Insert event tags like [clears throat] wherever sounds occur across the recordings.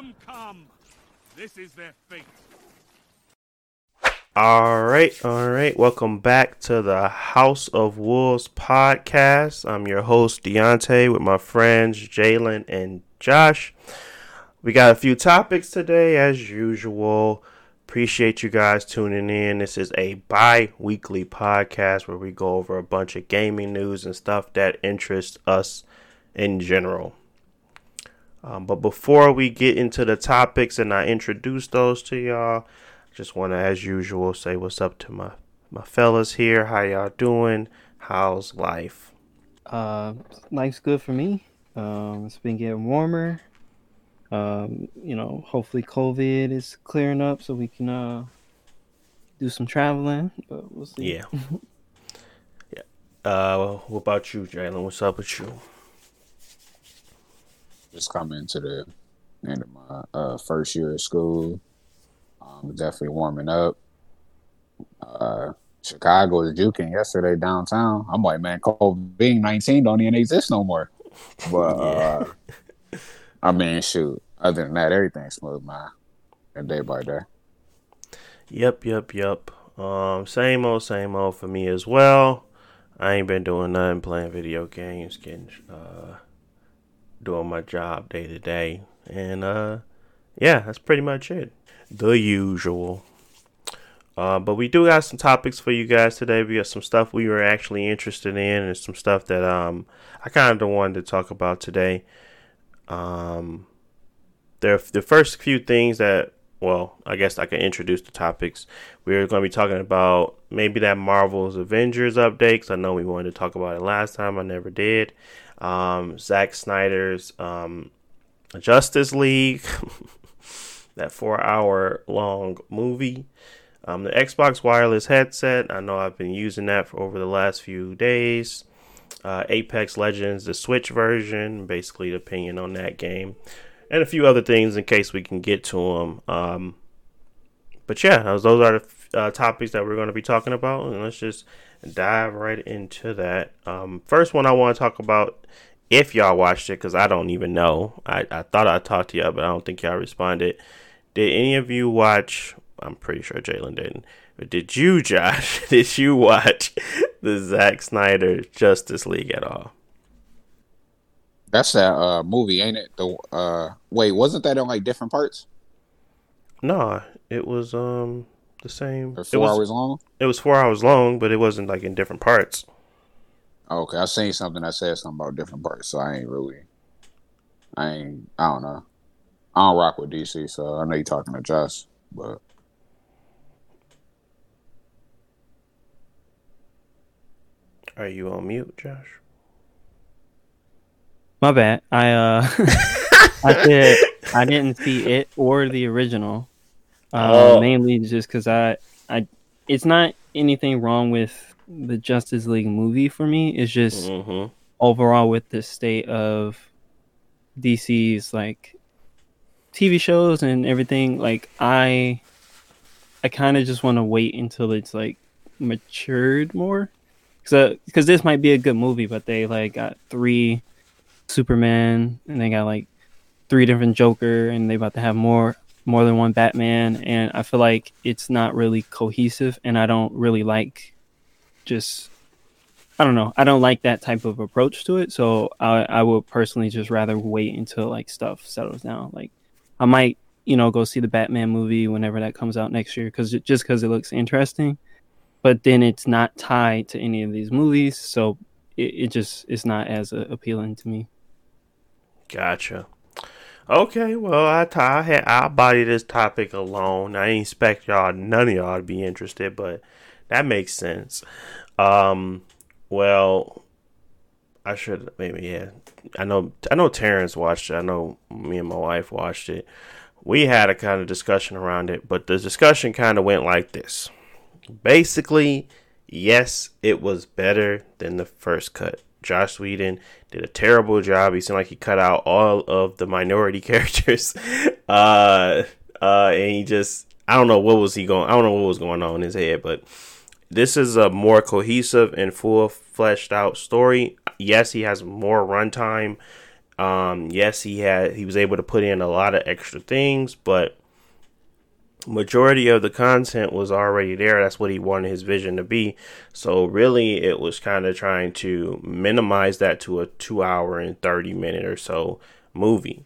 them come. This is their fate. All right, all right. Welcome back to the House of Wolves podcast. I'm your host Deontay with my friends Jalen and Josh. We got a few topics today, as usual. Appreciate you guys tuning in. This is a bi weekly podcast where we go over a bunch of gaming news and stuff that interests us in general. Um, but before we get into the topics and I introduce those to y'all, just want to, as usual, say what's up to my my fellas here. How y'all doing? How's life? Uh, life's good for me. Um, it's been getting warmer. Um, you know, hopefully COVID is clearing up so we can uh do some traveling. But we'll see. Yeah. [laughs] yeah. Uh, what about you, Jalen? What's up with you? Just coming to the end of my uh, first year of school. Um, definitely warming up. Uh, Chicago is juking yesterday downtown. I'm like, man, COVID 19 don't even exist no more. But [laughs] uh, I mean, shoot. Other than that, everything's smooth, man. And day by day. Yep, yep, yep. Um, same old, same old for me as well. I ain't been doing nothing, playing video games, getting uh, doing my job day to day, and uh, yeah, that's pretty much it. The usual. Uh, but we do have some topics for you guys today. We got some stuff we were actually interested in, and some stuff that um I kind of wanted to talk about today. Um, there the first few things that well, I guess I can introduce the topics. We're going to be talking about maybe that Marvel's Avengers update. Cause I know we wanted to talk about it last time. I never did. Um, Zack Snyder's um, Justice League, [laughs] that four hour long movie. Um, the Xbox wireless headset. I know I've been using that for over the last few days. Uh, Apex Legends, the Switch version, basically the opinion on that game and a few other things in case we can get to them. Um, but yeah, those are the uh, topics that we're going to be talking about, and let's just dive right into that. Um, first one I want to talk about, if y'all watched it, because I don't even know. I, I thought I talked to y'all, but I don't think y'all responded. Did any of you watch? I'm pretty sure Jalen didn't. But did you, [laughs] Josh? Did you watch the Zack Snyder Justice League at all? That's that uh, movie, ain't it? The uh, wait, wasn't that on like different parts? No, it was um the same. Or four was, hours long. It was four hours long, but it wasn't like in different parts. Okay, I seen something that said something about different parts, so I ain't really, I ain't, I don't know. I don't rock with DC, so I know you're talking to Josh, but. Are you on mute, Josh? My bad. I uh, [laughs] I did. I didn't see it or the original. Uh, oh. Mainly just because I, I, it's not anything wrong with the Justice League movie for me. It's just mm-hmm. overall with the state of DC's like TV shows and everything. Like I, I kind of just want to wait until it's like matured more. So, because this might be a good movie, but they like got three Superman, and they got like three different Joker, and they about to have more more than one Batman, and I feel like it's not really cohesive, and I don't really like just I don't know. I don't like that type of approach to it. So I I would personally just rather wait until like stuff settles down. Like I might you know go see the Batman movie whenever that comes out next year because just because it looks interesting, but then it's not tied to any of these movies, so it, it just is not as uh, appealing to me. Gotcha. Okay, well, I, t- I had I'll body this topic alone. I ain't expect y'all, none of y'all, to be interested, but that makes sense. Um, well, I should maybe yeah. I know I know Terrence watched it. I know me and my wife watched it. We had a kind of discussion around it, but the discussion kind of went like this. Basically, yes, it was better than the first cut. Joss Whedon did a terrible job. He seemed like he cut out all of the minority [laughs] characters. Uh, uh, and he just, I don't know what was he going, I don't know what was going on in his head, but this is a more cohesive and full fleshed out story. Yes, he has more runtime. Um, yes, he had he was able to put in a lot of extra things, but majority of the content was already there. That's what he wanted his vision to be. So really, it was kind of trying to minimize that to a two hour and thirty minute or so movie.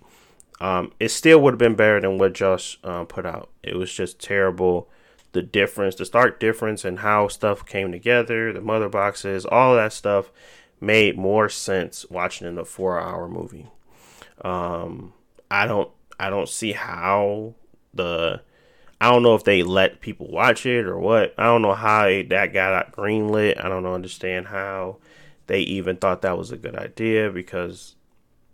Um, it still would have been better than what Joss uh, put out. It was just terrible. The difference, the stark difference, and how stuff came together, the mother boxes, all that stuff made more sense watching in a four hour movie. Um, I don't, I don't see how the I don't know if they let people watch it or what. I don't know how that got greenlit. I don't understand how they even thought that was a good idea because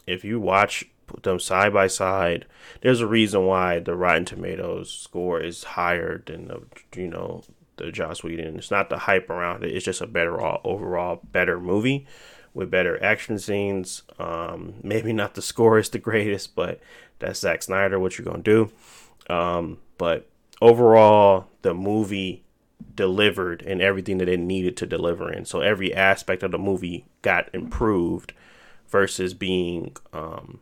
if you watch them side by side, there's a reason why the Rotten Tomatoes score is higher than the you know the Joss Whedon. It's not the hype around it. It's just a better all, overall better movie with better action scenes. Um, maybe not the [laughs] score is the greatest, but that's Zack Snyder. What you're gonna do? Um, but overall, the movie delivered in everything that it needed to deliver in. So every aspect of the movie got improved versus being um,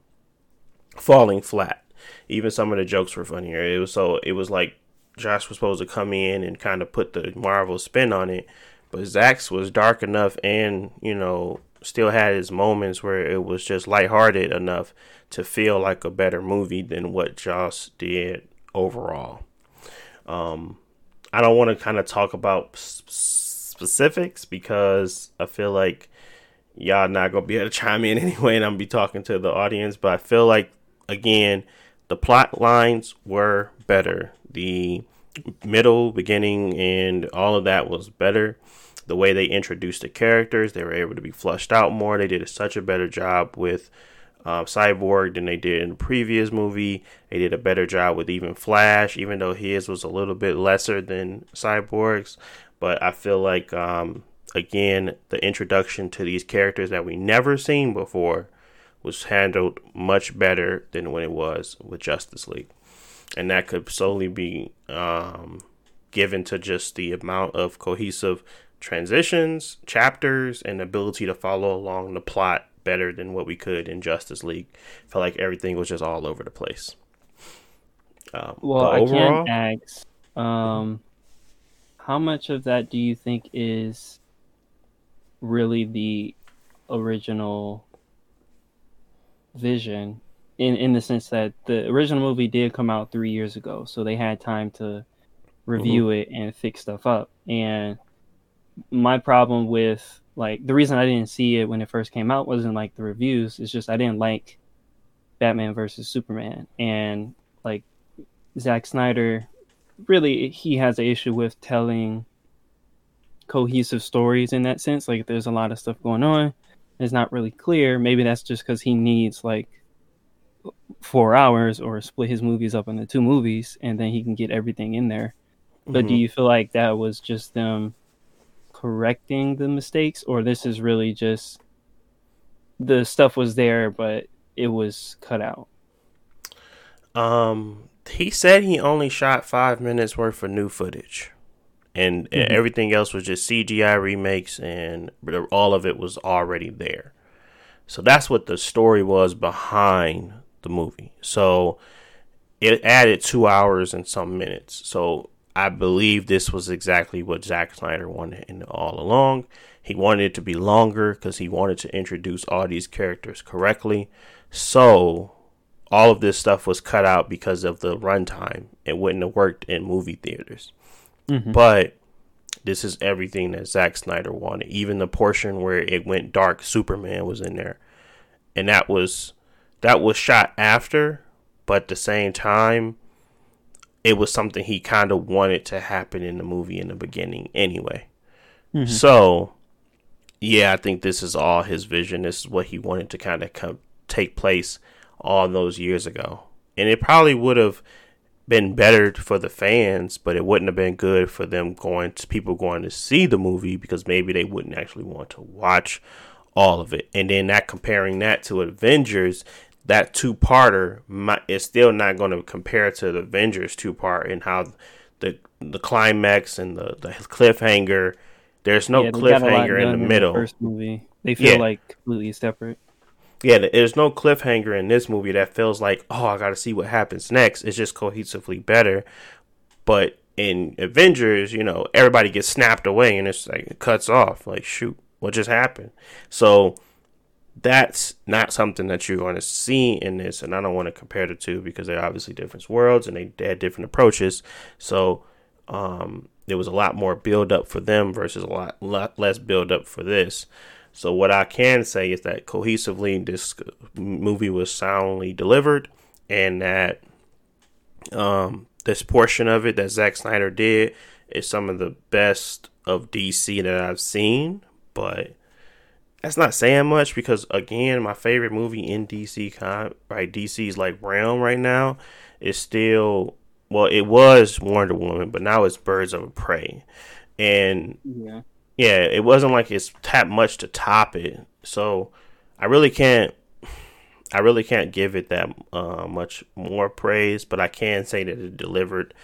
falling flat. Even some of the jokes were funnier. It was so it was like Joss was supposed to come in and kind of put the Marvel spin on it, but Zack's was dark enough and you know still had his moments where it was just lighthearted enough to feel like a better movie than what Joss did overall. Um, I don't want to kind of talk about specifics because I feel like y'all not gonna be able to chime in [laughs] anyway, and I'm gonna be talking to the audience. But I feel like again, the plot lines were better. The middle, beginning, and all of that was better. The way they introduced the characters, they were able to be flushed out more. They did such a better job with uh, Cyborg than they did in the previous movie. They did a better job with even Flash, even though his was a little bit lesser than Cyborg's. But I feel like, um, again, the introduction to these characters that we never seen before was handled much better than when it was with Justice League. And that could solely be um, given to just the amount of cohesive transitions, chapters, and ability to follow along the plot better than what we could in Justice League. Felt like everything was just all over the place. Um, well, I overall, can ask, um, how much of that do you think is really the original vision? In in the sense that the original movie did come out three years ago, so they had time to review mm-hmm. it and fix stuff up. And my problem with like the reason I didn't see it when it first came out wasn't like the reviews. It's just I didn't like Batman versus Superman, and like Zack Snyder, really he has an issue with telling cohesive stories in that sense. Like there's a lot of stuff going on, it's not really clear. Maybe that's just because he needs like four hours or split his movies up into two movies, and then he can get everything in there. But mm-hmm. do you feel like that was just them? Correcting the mistakes, or this is really just the stuff was there, but it was cut out? Um, he said he only shot five minutes worth of new footage, and mm-hmm. everything else was just CGI remakes, and all of it was already there. So that's what the story was behind the movie. So it added two hours and some minutes. So I believe this was exactly what Zack Snyder wanted in all along. He wanted it to be longer because he wanted to introduce all these characters correctly. So all of this stuff was cut out because of the runtime. It wouldn't have worked in movie theaters. Mm-hmm. But this is everything that Zack Snyder wanted. Even the portion where it went dark, Superman was in there. And that was that was shot after, but at the same time, it was something he kind of wanted to happen in the movie in the beginning anyway. Mm-hmm. So, yeah, I think this is all his vision. This is what he wanted to kind of come take place all those years ago. And it probably would have been better for the fans, but it wouldn't have been good for them going to people going to see the movie because maybe they wouldn't actually want to watch all of it. And then that comparing that to Avengers, that two parter is still not going to compare to the Avengers two part and how the the climax and the, the cliffhanger. There's no yeah, cliffhanger in the middle. The first movie, they feel yeah. like completely separate. yeah, there's no cliffhanger in this movie that feels like, oh, I got to see what happens next. It's just cohesively better. But in Avengers, you know, everybody gets snapped away and it's like it cuts off. Like, shoot, what just happened? So that's not something that you're going to see in this. And I don't want to compare the two because they're obviously different worlds and they, they had different approaches. So um, there was a lot more build up for them versus a lot, lot less build up for this. So what I can say is that cohesively, this movie was soundly delivered, and that um, this portion of it that Zack Snyder did is some of the best of DC that I've seen. But that's not saying much because again, my favorite movie in DC, con right? DC's like realm right now is still well, it was Wonder Woman, but now it's Birds of a Prey, and Yeah. yeah, it wasn't like it's that much to top it. So I really can't, I really can't give it that uh, much more praise, but I can say that it delivered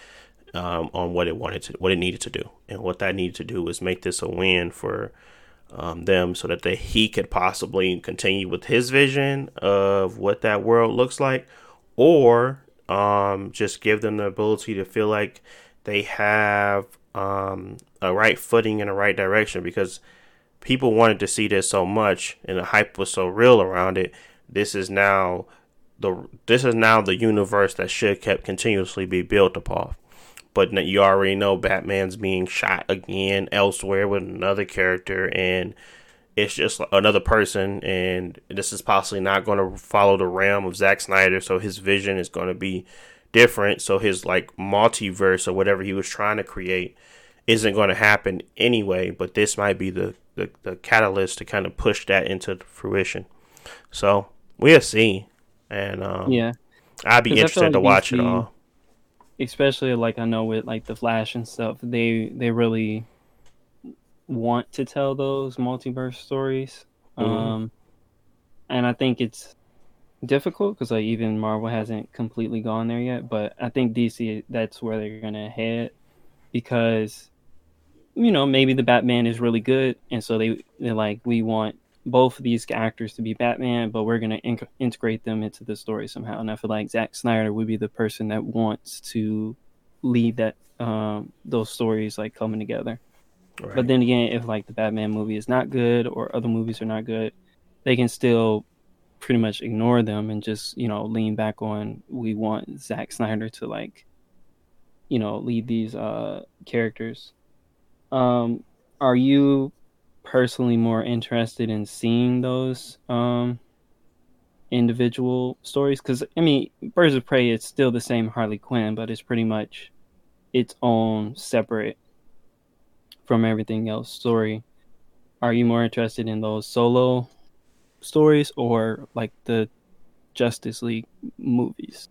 um, on what it wanted to, what it needed to do, and what that needed to do was make this a win for um, them, so that they, he could possibly continue with his vision of what that world looks like, or um, just give them the ability to feel like they have um, a right footing in the right direction because people wanted to see this so much and the hype was so real around it. This is now the this is now the universe that should kept continuously be built upon. But you already know Batman's being shot again elsewhere with another character, and it's just another person. And this is possibly not going to follow the realm of Zack Snyder, so his vision is going to be different. So his like multiverse or whatever he was trying to create isn't going to happen anyway. But this might be the, the, the catalyst to kind of push that into fruition. So we'll see. And um, Yeah. I'd be interested to like watch it all. Especially like I know with like the Flash and stuff, they they really want to tell those multiverse stories. Mhm. Um, and I think it's difficult because like even Marvel hasn't completely gone there yet, but I think DC that's where they're gonna head because you know maybe the Batman is really good, and so they they're like we want both of these actors to be Batman, but we're gonna in- integrate them into the story somehow. And I feel like Zack Snyder would be the person that wants to lead that um, those stories like coming together. Right. But then again, if like the Batman movie is not good or other movies are not good, they can still pretty much ignore them and just you know lean back on we want Zack Snyder to like you know lead these uh characters. Um, are you personally more interested in seeing those um individual stories? Because I mean, Birds of Prey is still the same Harley Quinn, but it's pretty much its own separate from everything else story. Are you more interested in those solo stories or like the Justice League movies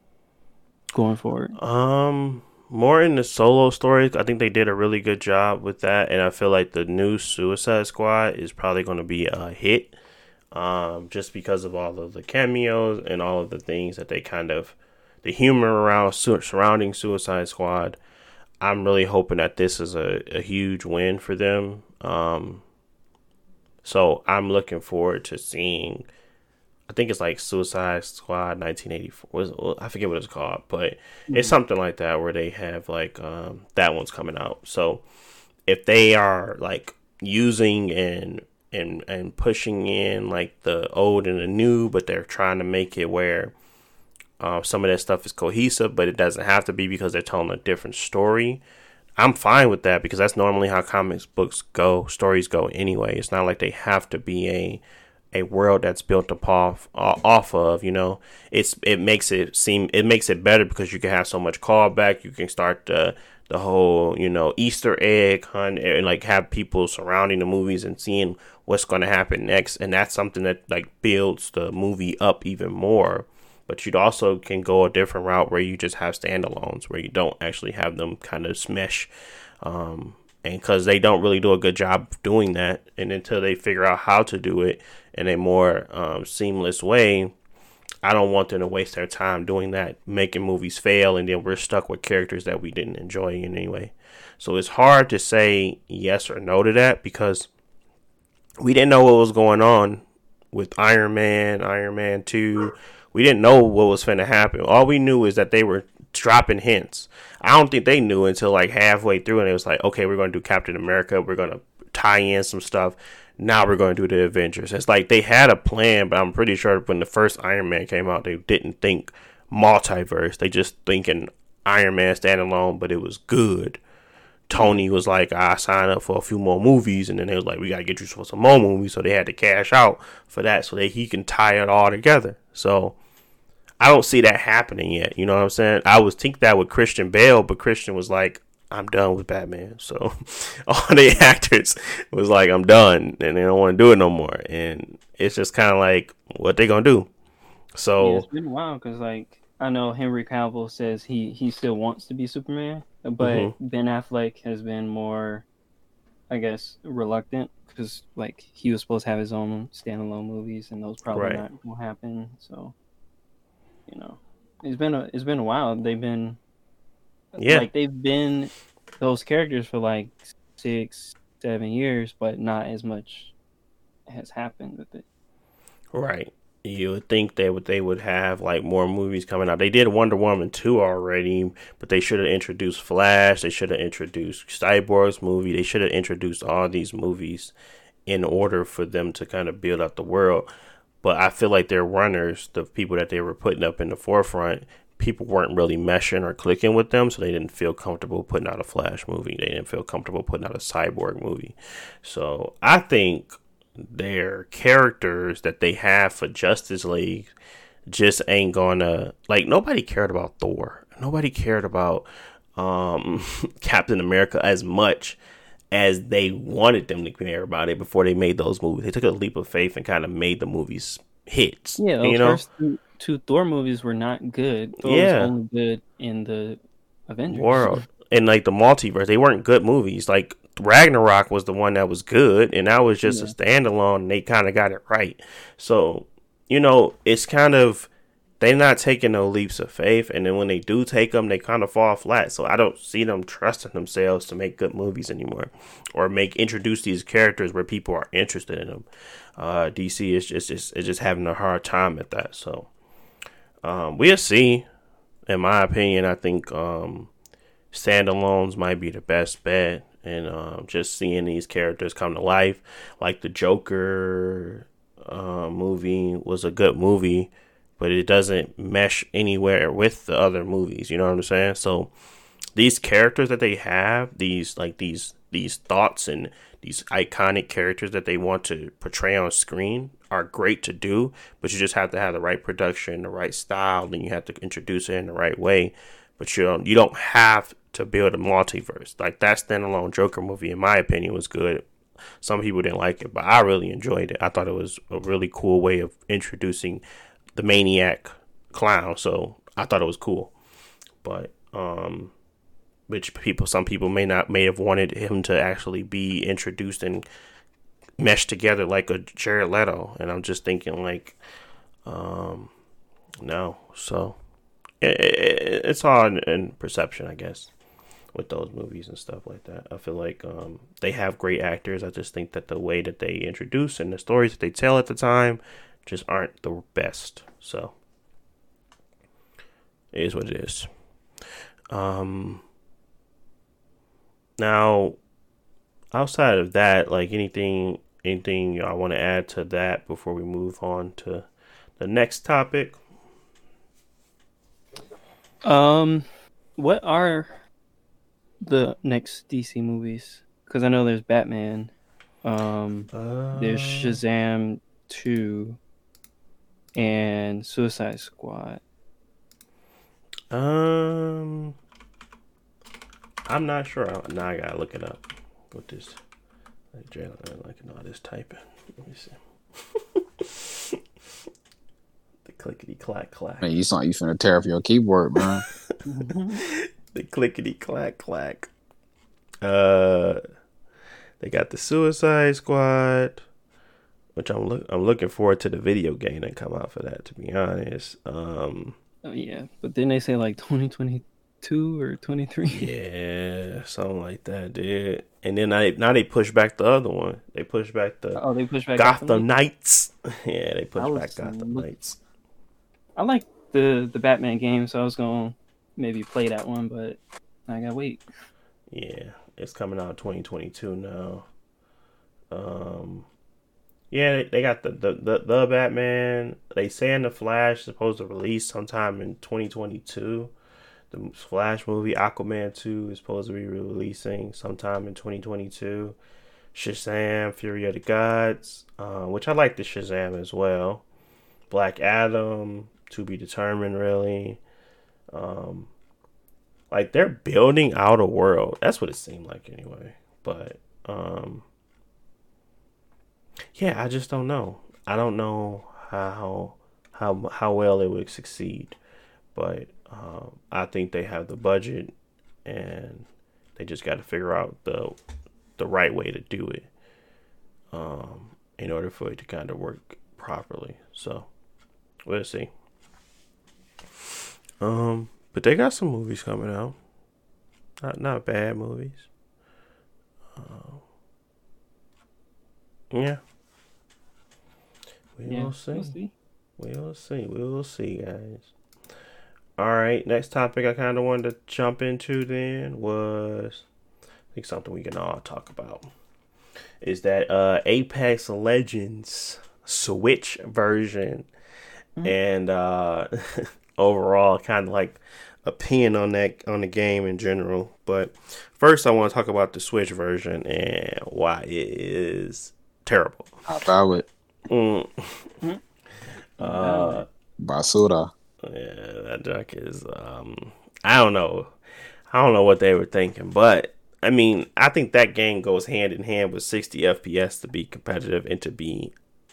going forward? Um, more in the solo story. I think they did a really good job with that, and I feel like the new Suicide Squad is probably going to be a hit. Um, just because of all of the cameos and all of the things that they kind of, the humor around surrounding Suicide Squad. I'm really hoping that this is a, a huge win for them. Um, so I'm looking forward to seeing. I think it's like Suicide Squad 1984. Was I forget what it's called, but it's something like that where they have like um, that one's coming out. So if they are like using and and and pushing in like the old and the new, but they're trying to make it where uh, some of that stuff is cohesive, but it doesn't have to be because they're telling a different story. I'm fine with that because that's normally how comics books go, stories go anyway. It's not like they have to be a a world that's built upon off of, you know. It's it makes it seem it makes it better because you can have so much callback. You can start the the whole you know Easter egg hunt and like have people surrounding the movies and seeing what's going to happen next, and that's something that like builds the movie up even more but you also can go a different route where you just have standalones where you don't actually have them kind of smesh um, and because they don't really do a good job doing that and until they figure out how to do it in a more um, seamless way i don't want them to waste their time doing that making movies fail and then we're stuck with characters that we didn't enjoy in any way so it's hard to say yes or no to that because we didn't know what was going on with Iron Man, Iron Man 2. We didn't know what was going to happen. All we knew is that they were dropping hints. I don't think they knew until like halfway through, and it was like, okay, we're going to do Captain America. We're going to tie in some stuff. Now we're going to do the Avengers. It's like they had a plan, but I'm pretty sure when the first Iron Man came out, they didn't think multiverse. They just thinking Iron Man standalone, but it was good. Tony was like, I signed up for a few more movies, and then they was like, we got to get you for some more movies, so they had to cash out for that, so that he can tie it all together. So I don't see that happening yet. You know what I'm saying? I was think that with Christian Bale, but Christian was like, I'm done with Batman. [laughs] So all the actors was like, I'm done, and they don't want to do it no more. And it's just kind of like, what they gonna do? So yeah, it's been a while because like I know Henry Cavill says he he still wants to be Superman, but mm-hmm. Ben Affleck has been more, I guess, reluctant because like he was supposed to have his own standalone movies, and those probably right. not will happen. So, you know, it's been a it's been a while. They've been, yeah, like they've been those characters for like six seven years, but not as much has happened with it. Right you would think they would they would have like more movies coming out. They did Wonder Woman two already, but they should have introduced Flash. They should have introduced Cyborg's movie. They should have introduced all these movies in order for them to kind of build up the world. But I feel like their runners, the people that they were putting up in the forefront, people weren't really meshing or clicking with them, so they didn't feel comfortable putting out a Flash movie. They didn't feel comfortable putting out a Cyborg movie. So I think their characters that they have for Justice League just ain't gonna like nobody cared about Thor. Nobody cared about um [laughs] Captain America as much as they wanted them to care about it before they made those movies. They took a leap of faith and kind of made the movies hits. Yeah, you know? first two, Thor movies were not good. Thor yeah. was only good in the Avengers world. And like the multiverse, they weren't good movies. Like Ragnarok was the one that was good, and that was just yeah. a standalone. And they kind of got it right. So, you know, it's kind of they're not taking no leaps of faith, and then when they do take them, they kind of fall flat. So I don't see them trusting themselves to make good movies anymore, or make introduce these characters where people are interested in them. Uh, DC is just, just is just having a hard time at that. So um, we'll see. In my opinion, I think um, standalones might be the best bet and um, just seeing these characters come to life, like the Joker uh, movie was a good movie, but it doesn't mesh anywhere with the other movies. You know what I'm saying? So these characters that they have, these like these these thoughts and these iconic characters that they want to portray on screen are great to do, but you just have to have the right production, the right style, and you have to introduce it in the right way. But you don't you don't have to build a multiverse. Like that standalone Joker movie, in my opinion, was good. Some people didn't like it, but I really enjoyed it. I thought it was a really cool way of introducing the maniac clown. So I thought it was cool. But um which people some people may not may have wanted him to actually be introduced and meshed together like a Jared Leto. And I'm just thinking like um no. So it, it, it's all in, in perception, I guess with those movies and stuff like that. I feel like um, they have great actors. I just think that the way that they introduce and the stories that they tell at the time just aren't the best. So it is what it is. Um, now, outside of that, like anything, anything I want to add to that before we move on to the next topic. Um, what are the next DC movies? Because I know there's Batman. Um, uh... there's Shazam two, and Suicide Squad. Um, I'm not sure. Now I gotta look it up. What this? Like all this typing. Let me see. [laughs] the clickety clack clack. Man, you sound you finna tear up your keyboard, man. [laughs] the clickety clack clack. Uh, they got the Suicide Squad, which I'm look I'm looking forward to the video game that come out for that. To be honest, um, oh yeah, but then they say like 2022 two or twenty three. [laughs] Yeah, something like that, dude. And then I now they push back the other one. They push back the Oh, they pushed back Gotham Knights. [laughs] Yeah, they I push back Gotham look- Knights. I like the the Batman game, so I was gonna maybe play that one, but I gotta wait. Yeah, it's coming out 2022 now. Um, yeah, they, they got the, the the the Batman. They saying the Flash supposed to release sometime in 2022. The Flash movie Aquaman 2 is supposed to be releasing sometime in 2022. Shazam, Fury of the Gods, uh, which I like the Shazam as well. Black Adam, to be determined, really. Um, like they're building out a world. That's what it seemed like anyway. But um yeah, I just don't know. I don't know how how how well it would succeed. But um I think they have the budget and they just got to figure out the the right way to do it. Um in order for it to kind of work properly. So, we'll see. Um but they got some movies coming out. Not not bad movies. Uh, yeah. We Yeah, will see. we'll see. We will see. We will see, guys. All right. Next topic I kind of wanted to jump into then was I think something we can all talk about is that uh Apex Legends Switch version and uh [laughs] overall kind of like opinion on that on the game in general. But first I want to talk about the Switch version and why it is terrible. I thought it. Mm. Uh Basura. Yeah, that junk is um I don't know. I don't know what they were thinking, but I mean, I think that game goes hand in hand with 60 FPS to be competitive and to be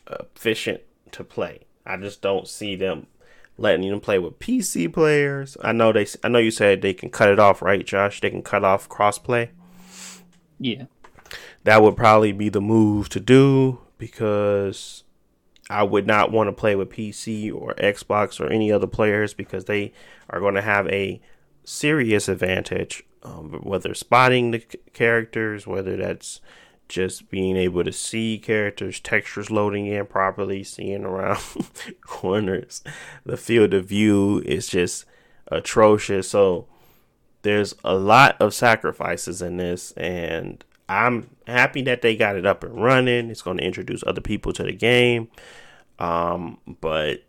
efficient to play. I just don't see them letting them play with PC players. I know they I know you said they can cut it off, right, Josh? They can cut off crossplay. Yeah. That would probably be the move to do because I would not want to play with PC or Xbox or any other players because they are going to have a serious advantage, um, whether spotting the characters, whether that's just being able to see characters, textures loading in properly, seeing around [laughs] corners. The field of view is just atrocious. So there's a lot of sacrifices in this, and I'm happy that they got it up and running. It's going to introduce other people to the game, um, but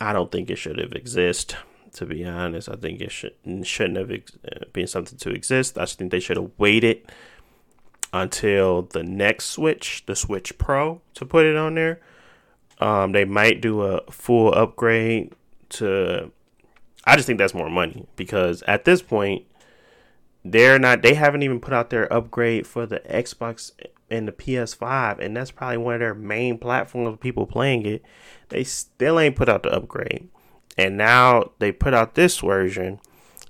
I don't think it should have exist. To be honest, I think it should shouldn't have ex- uh, been something to exist. I think they should have waited until the next Switch, the Switch Pro, to put it on there. Um, they might do a full upgrade to. I just think that's more money because at this point, they're not. They haven't even put out their upgrade for the Xbox and the PS5, and that's probably one of their main platforms of people playing it. They still ain't put out the upgrade, and now they put out this version.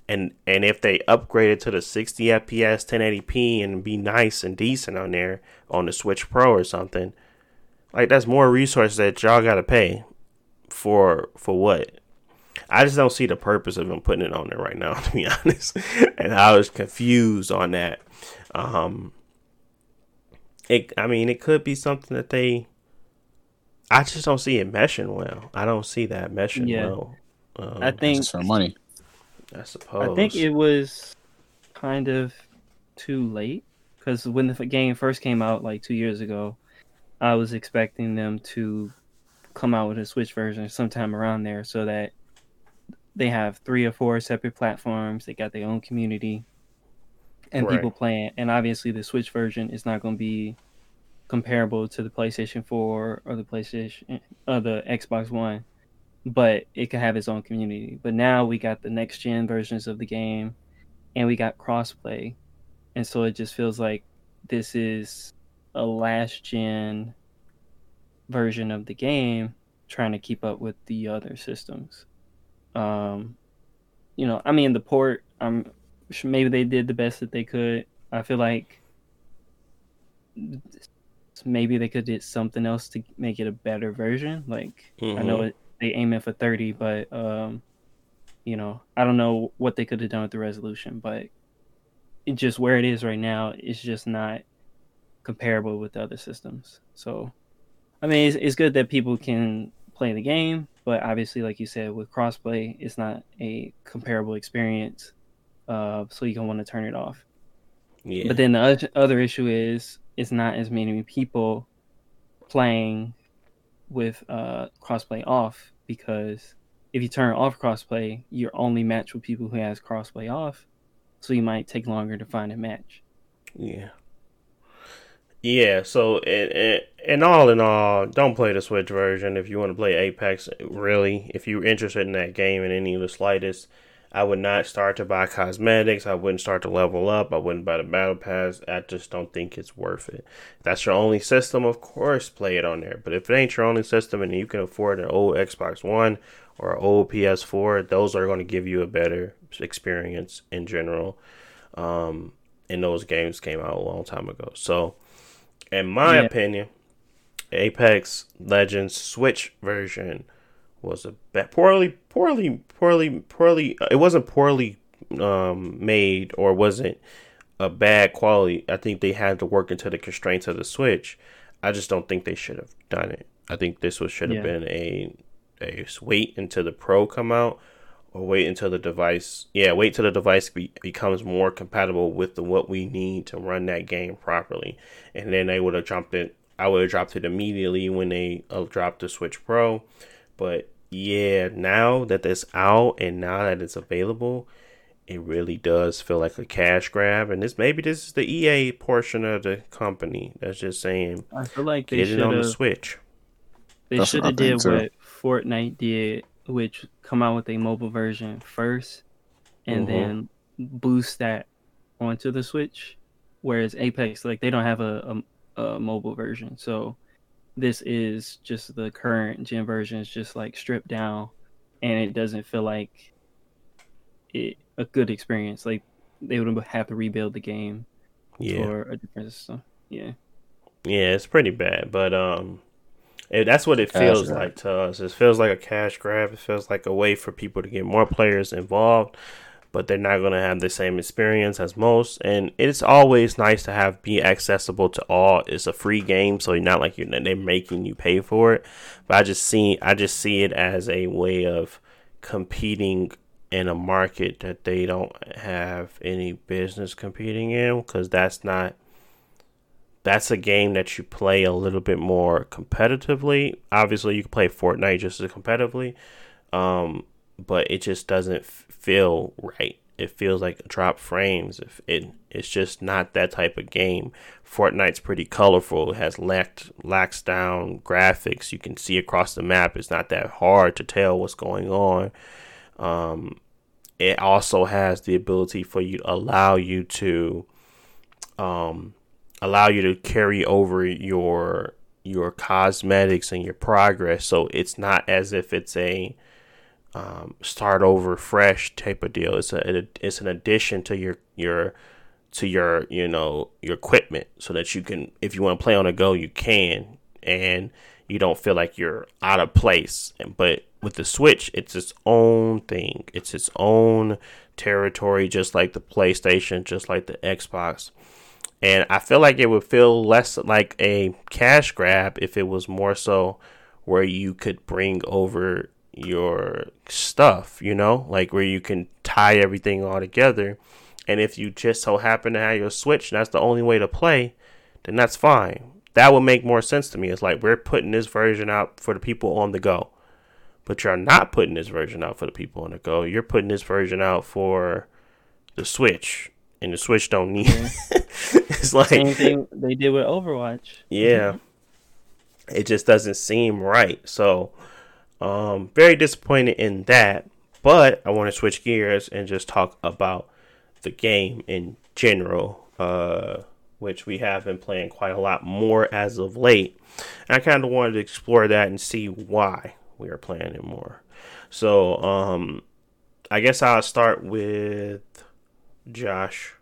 And, and if they upgrade it to the 60 FPS 1080p and be nice and decent on there on the Switch Pro or something, like that's more resources that y'all gotta pay for for what? I just don't see the purpose of them putting it on there right now, [laughs] to be honest. And I was confused on that. Um, it, I mean, it could be something that they. I just don't see it meshing well. I don't see that meshing Yeah. well. Um, I think Just for money. I suppose. I think it was kind of too late because when the game first came out like two years ago, I was expecting them to come out with a Switch version sometime around there so that they have three or four separate platforms. They got their own community and Right. people playing. And obviously, the Switch version is not going to be comparable to the PlayStation 4 or the PlayStation or the Xbox One but it could have its own community. But now we got the next gen versions of the game, and we got crossplay, and so it just feels like this is a last gen version of the game trying to keep up with the other systems. Um, you know, I mean, the port. I'm maybe they did the best that they could. I feel like maybe they could did something else to make it a better version. Like I know Mhm. it, they aiming for thirty, but um, you know, I don't know what they could have done with the resolution, but it just where it is right now is just not comparable with the other systems. So, I mean, it's, it's good that people can play the game, but obviously, like you said, with crossplay, it's not a comparable experience. Uh, so you can want to turn it off. Yeah. But then the other issue is it's not as many people playing with uh, crossplay off because if you turn off crossplay, you're only matched with people who has crossplay off, so you might take longer to find a match. Yeah. Yeah, so and, and all in all, don't play the Switch version if you want to play Apex. Really, if you're interested in that game in any of the slightest, I would not start to buy cosmetics. I wouldn't start to level up. I wouldn't buy the battle pass. I just don't think it's worth it. If that's your only system, of course, play it on there. But if it ain't your only system and you can afford an old Xbox One or an old PS4, those are going to give you a better experience in general. Um, and those games came out a long time ago. So, in my yeah. opinion, Apex Legends Switch version was a bad, poorly, poorly, poorly, poorly. Uh, it wasn't poorly um, made or wasn't a bad quality. I think they had to work into the constraints of the Switch. I just don't think they should have done it. I think this was should have yeah. been a a wait until the Pro come out or wait until the device yeah wait till the device be, becomes more compatible with the, what we need to run that game properly and then they would have dropped it i would have dropped it immediately when they uh, dropped the switch pro but yeah, now that it's out and now that it's available, it really does feel like a cash grab. And this maybe this is the EA portion of the company that's just saying I feel like they get it on the Switch. They should have did what Fortnite did, which come out with a mobile version first and mm-hmm. then boost that onto the Switch. Whereas Apex, like they don't have a, a, a mobile version, so this is just the current gen version is just like stripped down and it doesn't feel like it a good experience like they would have to rebuild the game yeah. for a different system yeah yeah it's pretty bad but um it, that's what it feels like to us it feels like a cash grab it feels like a way for people to get more players involved but they're not going to have the same experience as most. And it's always nice to have be accessible to all. It's a free game, so you're not like you're they're making you pay for it. But I just see I just see it as a way of competing in a market that they don't have any business competing in because that's not that's a game that you play a little bit more competitively. Obviously, you can play Fortnite just as competitively, um, but it just doesn't feel right. It feels like drop frames. If it it's just not that type of game. Fortnite's pretty colorful. It has lacked lacks down graphics. You can see across the map. It's not that hard to tell what's going on. Um, it also has the ability for you to allow you to um, allow you to carry over your your cosmetics and your progress. So it's not as if it's a um, start over fresh type of deal. It's a it's an addition to your your to your you know your equipment so that you can if you want to play on a go you can and you don't feel like you're out of place. But with the Switch, it's its own thing. It's its own territory, just like the PlayStation, just like the Xbox. And I feel like it would feel less like a cash grab if it was more so where you could bring over your stuff, you know, like where you can tie everything all together. And if you just so happen to have your Switch, that's the only way to play, then that's fine. That would make more sense to me. It's like we're putting this version out for the people on the go, but you're not putting this version out for the people on the go. You're putting this version out for the Switch, and the Switch don't need. [laughs] [laughs] it's like same thing they did with Overwatch. Yeah, it just doesn't seem right. So um, very disappointed in that, but I want to switch gears and just talk about the game in general, uh, which we have been playing quite a lot more as of late. And I kind of wanted to explore that and see why we are playing it more. So, um, I guess I'll start with Josh.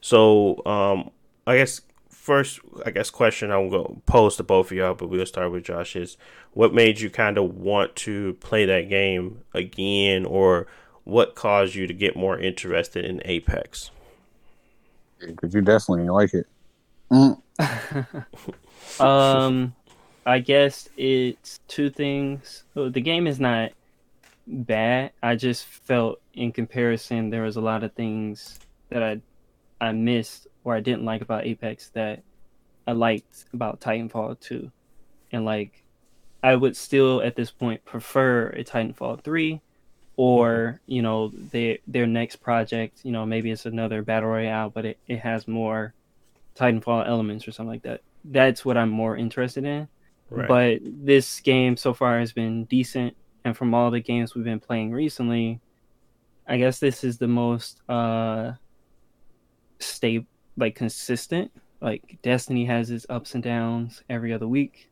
So, um, I guess first, I guess question I'm going to pose to both of y'all, but we'll start with Josh is what made you kind of want to play that game again, or what caused you to get more interested in Apex? Because you definitely like it. Mm. [laughs] um, I guess it's two things. Well, the game is not bad. I just felt in comparison there was a lot of things that I I missed or I didn't like about Apex that I liked about Titanfall 2. And like I would still at this point prefer a Titanfall 3 or, you know, their their next project, you know, maybe it's another battle royale but it, it has more Titanfall elements or something like that. That's what I'm more interested in. Right. But this game so far has been decent and from all the games we've been playing recently, I guess this is the most uh stable like consistent. Like Destiny has its ups and downs every other week.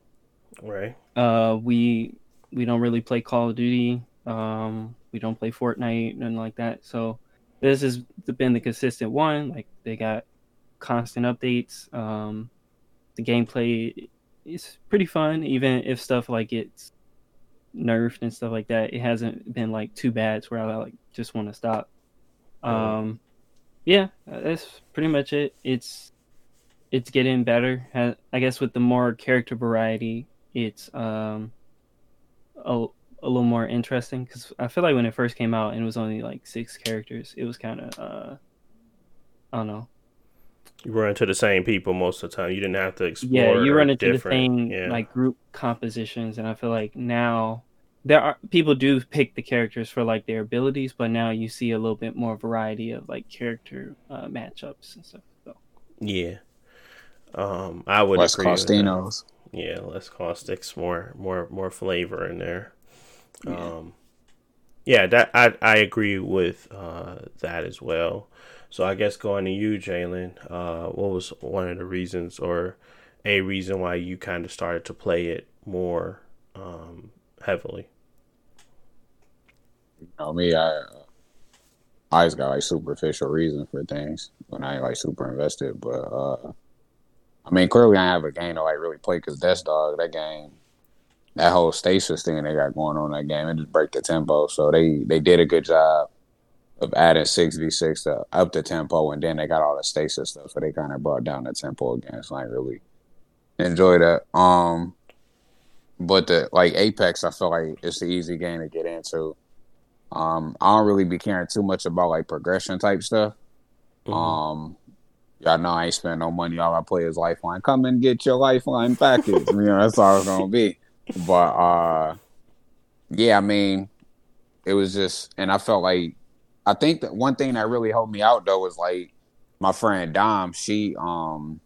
Right. Uh we we don't really play Call of Duty. Um we don't play Fortnite and like that. So this has been the consistent one. Like they got constant updates. Um the gameplay is pretty fun, even if stuff like it's nerfed and stuff like that. It hasn't been like too bad to where I like just want to stop. Um, yeah, that's pretty much it. It's it's getting better. I guess with the more character variety, it's um a, a little more interesting because I feel like when it first came out and it was only like six characters, it was kind of uh I don't know. You run into the same people most of the time. You didn't have to explore. Yeah, you run into the same yeah. like group compositions, and I feel like now there are people do pick the characters for like their abilities, but now you see a little bit more variety of like character uh, matchups and stuff. So. Yeah, um, I would less Costinos. Yeah, less caustics, more more more flavor in there. Yeah. Um, yeah, that I I agree with uh, that as well. So I guess going to you, Jalen, uh, what was one of the reasons or a reason why you kind of started to play it more um, heavily? You know me, I I just got like superficial reasons for things when I ain't like super invested. But uh I mean, clearly I have a game to like really play because Death Dog, that game, that whole stasis thing they got going on that game, it just break the tempo. So they they did a good job of adding six v six to up the tempo, and then they got all the stasis stuff, so they kind of brought down the tempo again. So I really enjoy that. Um, but the like Apex, I feel like it's the easy game to get into. Um, I don't really be caring too much about like progression type stuff. Mm-hmm. Um, y'all know I ain't spend no money. All I play is Lifeline. Come and get your Lifeline package. you know, that's all it's gonna be. But uh, yeah, I mean, it was just, and I felt like, I think that one thing that really helped me out though was like my friend Dom. She um,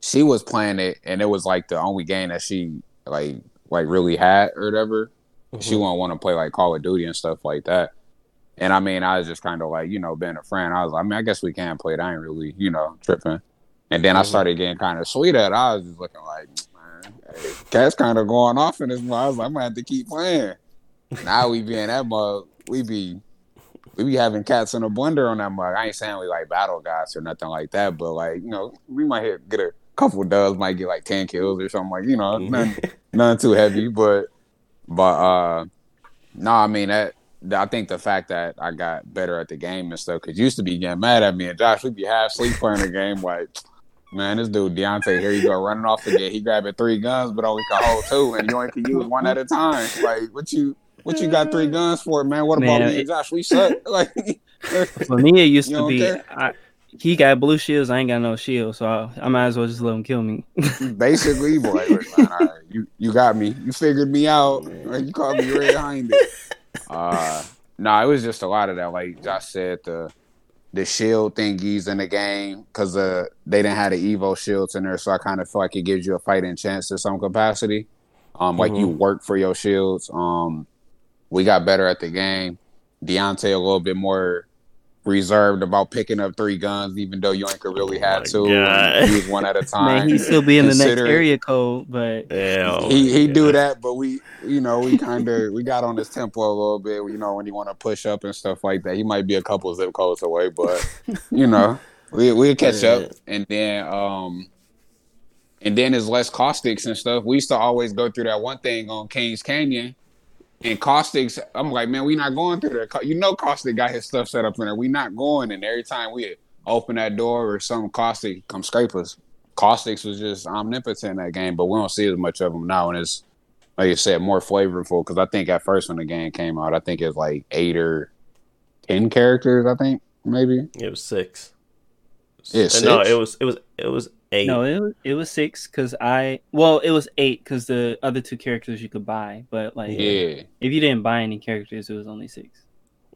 she was playing it, and it was like the only game that she like like really had or whatever. Mm-hmm. She won't want to play like Call of Duty and stuff like that. And I mean, I was just kind of like, you know, being a friend, I was like, I mean, I guess we can play it. I ain't really, you know, tripping. And then mm-hmm. I started getting kind of sweet at it. I was just looking like, man, hey, cat's kind of going off in this. I was like, I'm gonna have to keep playing. now we be in that mug. We be we be having cats in a blender on that mug. I ain't saying we like battle guys or nothing like that, but like, you know, we might hit, get a couple dubs, might get like ten kills or something like, you know, mm-hmm. nothing, nothing too heavy, but but uh, no, I mean that. I think the fact that I got better at the game and stuff, because used to be getting mad at me and Josh, we'd be half sleep playing the game. Like, man, this dude Deontay here, you go running off again. He grabbing three guns, but only can hold two, and you only can use one at a time. Like, what you what you got three guns for, man? What about man, me and Josh? We suck. [laughs] Like, for me, it used to be. I, he got blue shields. I ain't got no shield, so I, I might as well just let him kill me. Basically, boy, right, [laughs] you you got me. You figured me out. Right? You caught me red-handed. [laughs] Uh, no, nah, it was just a lot of that. Like Josh said, the the shield thingies in the game because uh, they didn't have the Evo shields in there, so I kind of feel like it gives you a fighting chance to some capacity. Um, like mm-hmm. you work for your shields. Um, we got better at the game. Deontay a little bit more reserved about picking up three guns, even though you ain't really had to. Use one at a time. [laughs] Man, he still be in the next area code, but yeah, he he yeah. do that. But we, you know, we kind of we got on his tempo a little bit. You know, when you want to push up and stuff like that, he might be a couple zip codes away, but you [laughs] know, we we'll catch yeah. up, and then um. And then there's less caustics and stuff. We used to always go through that one thing on Kings Canyon And Caustic's, I'm like, man, we not going through there. You know, Caustic got his stuff set up in there. We not going. And every time we open that door or some Caustic come scrape us, Caustics was just omnipotent in that game. But we don't see as much of them now, and it's like you said, more flavorful. Because I think at first when the game came out, I think it was like eight or ten characters. I think maybe it was six. Yeah, Uh, No, it was it was it was eight. No, it was it was six because I well it was eight because the other two characters you could buy, but like yeah, if you didn't buy any characters, it was only six.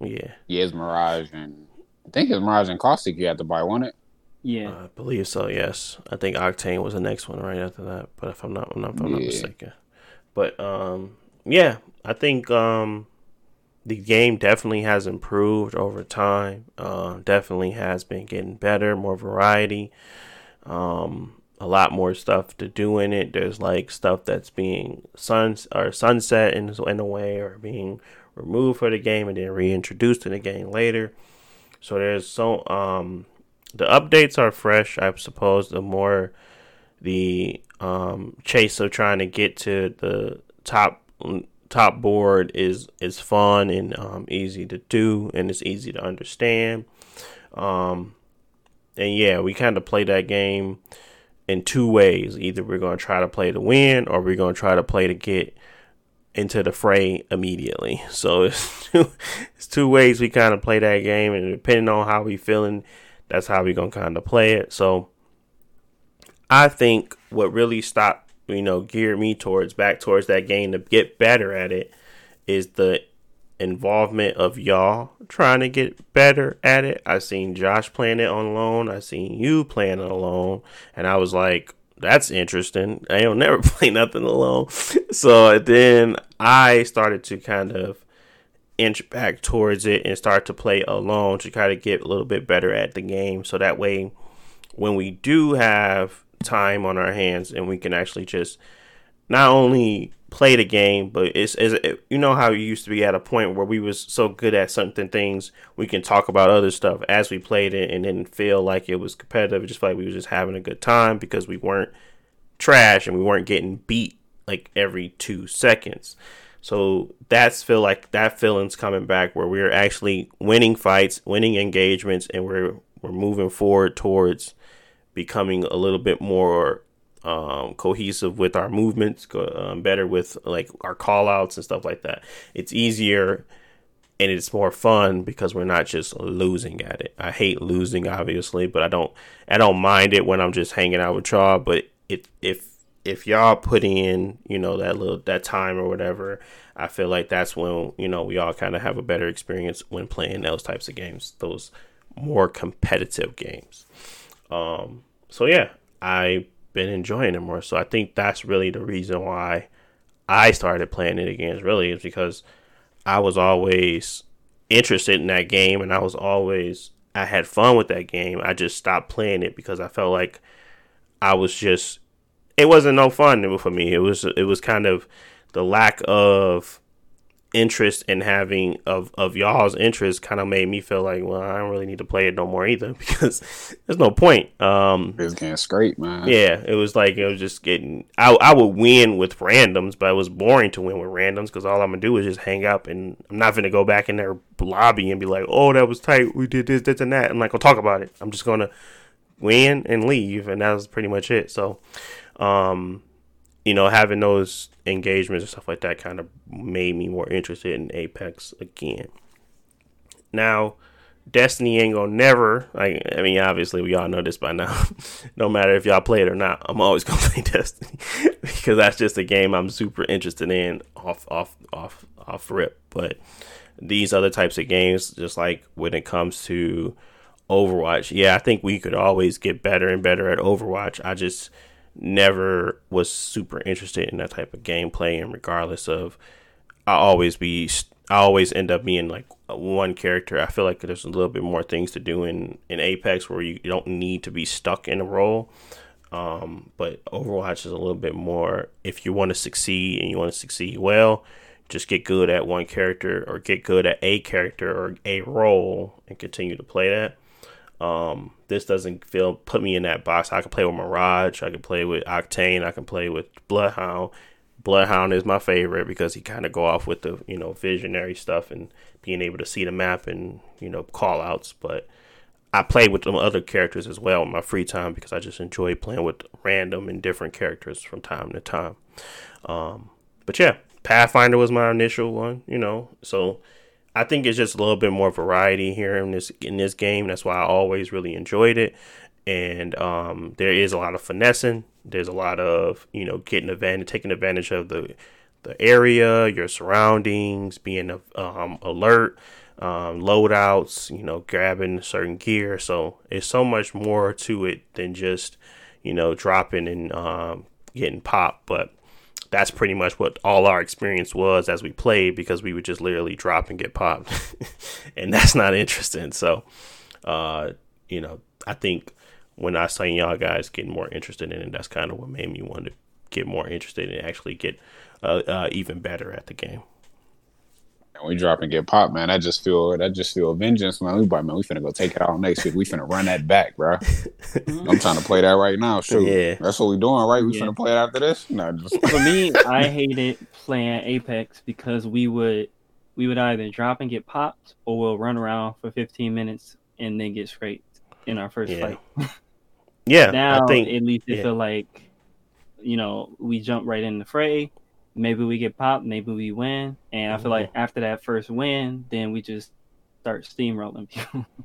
yeah, yeah, it's Mirage and I think it's Mirage and Caustic. You had to buy one. It Yeah, I believe so. Yes, I think Octane was the next one right after that. But if I'm not, if I'm not mistaken, but um, yeah, I think um, the game definitely has improved over time. Uh, definitely has been getting better, more variety, um, a lot more stuff to do in it. There's like stuff that's being suns or sunset in in a way, or being removed for the game and then reintroduced in the game later. So there's so um the updates are fresh, I suppose. The more the um, chase of trying to get to the top top board is is fun and um, easy to do, and it's easy to understand. Um, and yeah, we kind of play that game in two ways. Either we're going to try to play to win, or we're going to try to play to get into the fray immediately. [laughs] So it's two, it's two ways we kind of play that game, and depending on how we feeling, that's how we're gonna kind of play it. So I think what really stopped, you know, geared me towards back towards that game to get better at it is the involvement of y'all trying to get better at it. I seen Josh playing it on alone. I seen you playing it alone, and I was like, that's interesting. I don't [laughs] never play nothing alone. [laughs] so then I started to kind of inch back towards it and start to play alone to kind of get a little bit better at the game. So that way, when we do have time on our hands and we can actually just not only play the game, but it's, it's you know how you used to be at a point where we was so good at certain things, we can talk about other stuff as we played it and didn't feel like it was competitive. It just like we were just having a good time because we weren't trash and we weren't getting beat like every two seconds. So that's feel like that feeling's coming back where we're actually winning fights, winning engagements, and we're we're moving forward towards becoming a little bit more um, cohesive with our movements, um, better with like our call outs and stuff like that. It's easier and it's more fun because we're not just losing at it. I hate losing obviously, but I don't I don't mind it when I'm just hanging out with y'all, but it if if y'all put in, you know, that little that time or whatever, I feel like that's when, you know, we all kind of have a better experience when playing those types of games, those more competitive games. Um so yeah, I've been enjoying it more. So I think that's really the reason why I started playing it again. Is really is because I was always interested in that game, and I was always I had fun with that game. I just stopped playing it because I felt like I was just it wasn't no fun for me. It was it was kind of the lack of interest in having of of y'all's interest kind of made me feel like well I don't really need to play it no more either [laughs] because there's no point. Um, it's getting straight, man. yeah, it was like it was just getting. I I would win with randoms, but it was boring to win with randoms because all I'm gonna do is just hang up, and I'm not gonna go back in their lobby and be like, "Oh, that was tight. We did this, this, and that." I'm not gonna talk about it. I'm just gonna win and leave, and that was pretty much it. So, um, you know, having those engagements and stuff like that kind of made me more interested in Apex again. Now, Destiny ain't gonna never. Like, I mean, obviously we all know this by now. [laughs] no matter if y'all play it or not, I'm always [laughs] gonna play Destiny [laughs] because that's just a game I'm super interested in off, off, off, off rip. But these other types of games, just like when it comes to Overwatch, yeah, I think we could always get better and better at Overwatch. I just never was super interested in that type of gameplay, and regardless of, I always be, I always end up being like one character. I feel like there's a little bit more things to do in in Apex where you don't need to be stuck in a role. Um, but Overwatch is a little bit more. If you want to succeed and you want to succeed well, just get good at one character or get good at a character or a role and continue to play that. Um, this doesn't feel put me in that box. I can play with Mirage, I can play with Octane, I can play with Bloodhound. Bloodhound is my favorite because he kind of go off with the you know visionary stuff and being able to see the map and you know call outs. But I play with some other characters as well in my free time because I just enjoy playing with random and different characters from time to time. Um, but yeah, Pathfinder was my initial one, you know. So I think it's just a little bit more variety here in this in this game. That's why I always really enjoyed it. And um, there is a lot of finessing. There's a lot of you know getting advantage, taking advantage of the the area, your surroundings, being um, alert, um, loadouts, you know, grabbing certain gear. So it's so much more to it than just, you know, dropping and um, getting popped. But that's pretty much what all our experience was as we played because we would just literally drop and get popped. [laughs] and that's not interesting. So, uh, you know, I think when I saw y'all guys getting more interested in it, that's kind of what made me want to get more interested and actually get uh, uh, even better at the game. And we drop and get popped, man. I just feel that just feel vengeance, man. We man, we finna go take it out next week. We finna run that back, bro. [laughs] I'm trying to play that right now. Sure, Yeah. that's what we doing, right? We Yeah. finna play it after this. No, just For me, [laughs] I hated playing Apex because we would we would either drop and get popped or we'll run around for 15 minutes and then get scraped in our first Yeah. fight. Yeah, now I think at least it yeah. feel like you know we jump right in the fray maybe we get popped maybe we win and i feel like Mm-hmm. after that first win then we just start steamrolling people [laughs]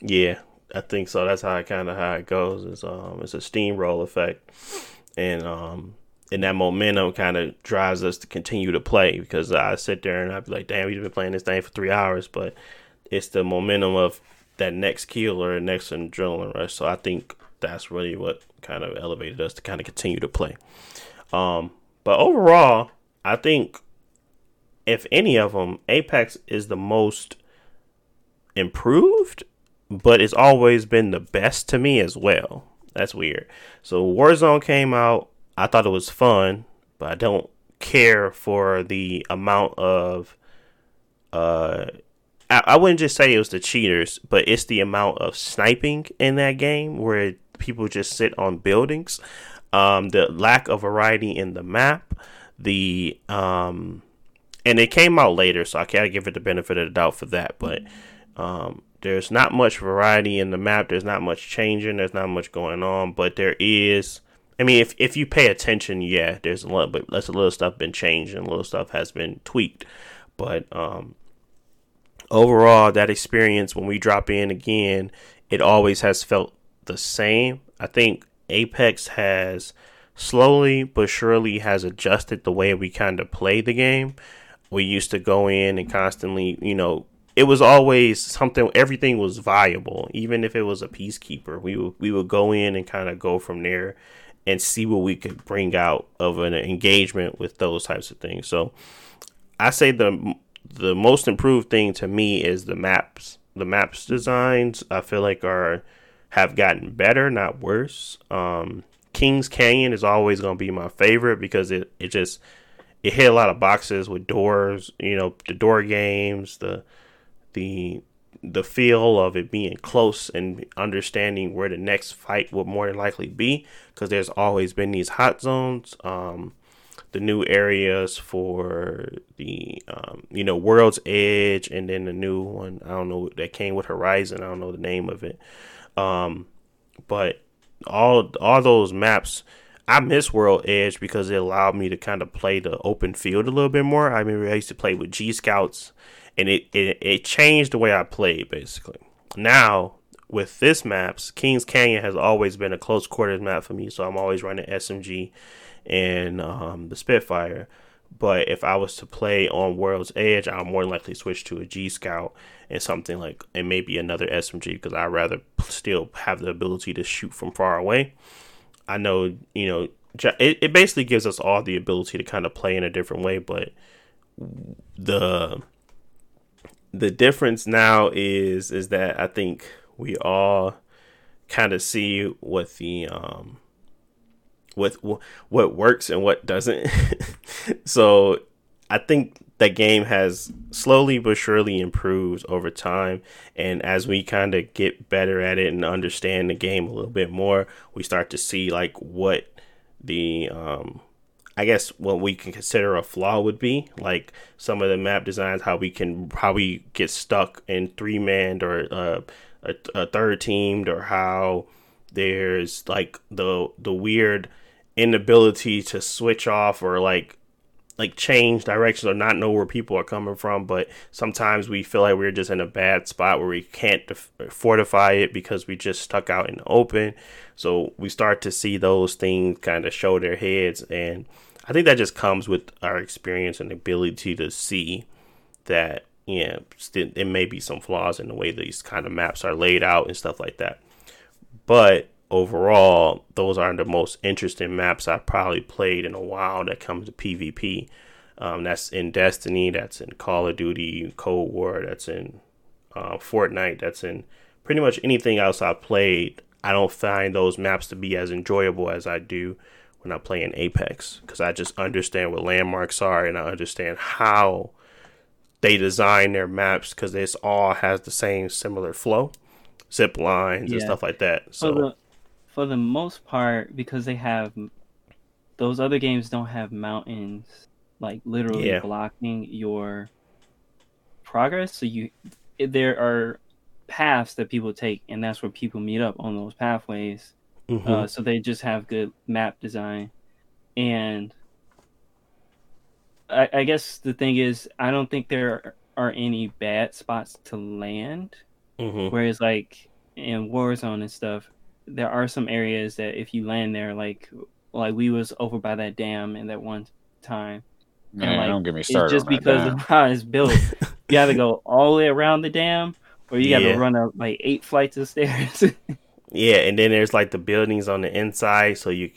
Yeah, I think so. That's how it kind of how it goes. Is um, it's a steamroll effect, and um, and that momentum kind of drives us to continue to play because I sit there and I'd be like, damn, we've been playing this thing for three hours, but it's the momentum of that next kill or next adrenaline rush. So I think that's really what kind of elevated us to kind of continue to play. Um, but overall, I think if any of them, Apex is the most improved, but it's always been the best to me as well. That's weird. So Warzone came out. I thought it was fun, but I don't care for the amount of uh I, I wouldn't just say it was the cheaters, but it's the amount of sniping in that game where people just sit on buildings. Um, the lack of variety in the map, the um, and it came out later, so I gotta give it the benefit of the doubt for that. But um, there's not much variety in the map. There's not much changing. There's not much going on, but there is. I mean, if if you pay attention, yeah, there's a lot, but that's a little stuff been changed and a little stuff has been tweaked. But um, overall, that experience when we drop in again, it always has felt the same. I think Apex has slowly but surely has adjusted the way we kind of play the game. We used to go in and constantly, you know, it was always something. Everything was viable, even if it was a peacekeeper. We would we would go in and kind of go from there and see what we could bring out of an engagement with those types of things. So I say the the most improved thing to me is the maps. The maps designs I feel like are have gotten better, not worse. Um, Kings Canyon is always going to be my favorite because it, it just it hit a lot of boxes with doors, you know, the door games, the the the feel of it being close and understanding where the next fight would more than likely be because there's always been these hot zones. Um, the new areas for the um, you know world's edge and then the new one i don't know that came with horizon i don't know the name of it. Um, but all all those maps I miss World Edge because it allowed me to kind of play the open field a little bit more. I remember I used to play with G Scouts, and it, it it changed the way I played basically. Now with this maps, Kings Canyon has always been a close quarters map for me, so I'm always running SMG and um, the Spitfire. But if I was to play on World's Edge, I'll more likely switch to a G Scout and something like, and maybe another SMG because I'd rather still have the ability to shoot from far away. I know, you know, it, it basically gives us all the ability to kind of play in a different way, but the the difference now is is that I think we all kind of see what the um what what works and what doesn't. [laughs] so I think that game has slowly but surely improved over time and as we kind of get better at it and understand the game a little bit more we start to see like what the um I guess what we can consider a flaw would be like some of the map designs, how we can how we get stuck in three man or uh, a, a third teamed, or how there's like the the weird inability to switch off or like like change directions or not know where people are coming from but sometimes we feel like we're just in a bad spot where we can't def- fortify it because we just stuck out in the open. So we start to see those things kind of show their heads and i think that just comes with our experience and ability to see that yeah there may be some flaws in the way these kind of maps are laid out and stuff like that. But overall, those are the most interesting maps I've probably played in a while that comes to PvP. Um, that's in Destiny, that's in Call of Duty, Cold War, that's in uh, Fortnite, that's in pretty much anything else I've played. I don't find those maps to be as enjoyable as I do when I play in Apex because I just understand what landmarks are and I understand how they design their maps because this all has the same similar flow, zip lines yeah. and stuff like that. So. For the most part, because they have those other games don't have mountains like literally yeah. blocking your progress. So you there are paths that people take, and that's where people meet up on those pathways. Mm-hmm. Uh, so they just have good map design, and I, I guess the thing is, I don't think there are any bad spots to land. Mm-hmm. Whereas like in Warzone and stuff, there are some areas that if you land there, like like we was over by that dam in that one time. Man, and, like, don't get me started. It's just because of how it's built. you [laughs] got to go all the way around the dam, or you got to yeah. run up like eight flights of stairs. [laughs] yeah, and then there's like the buildings on the inside, so you,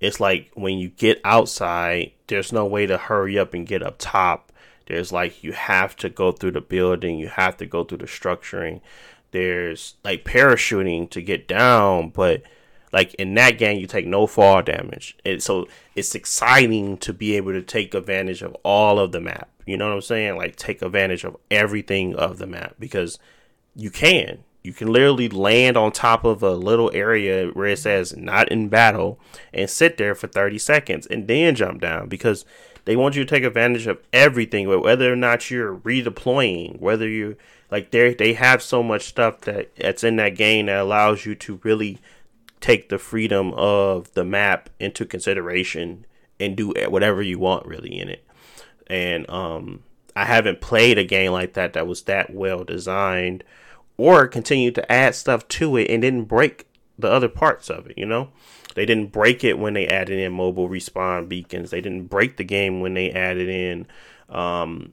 it's like when you get outside, there's no way to hurry up and get up top. There's like you have to go through the building, you have to go through the structuring. There's like parachuting to get down, but like in that game, you take no fall damage. And so it's exciting to be able to take advantage of all of the map. You know what I'm saying? Like take advantage of everything of the map because you can. You can literally land on top of a little area where it says not in battle and sit there for 30 seconds and then jump down because they want you to take advantage of everything, whether or not you're redeploying, whether you like they they have so much stuff that that's in that game that allows you to really take the freedom of the map into consideration and do whatever you want really in it. And um, I haven't played a game like that that was that well designed or continued to add stuff to it and didn't break the other parts of it, you know? They didn't break it when they added in mobile respawn beacons. They didn't break the game when they added in um,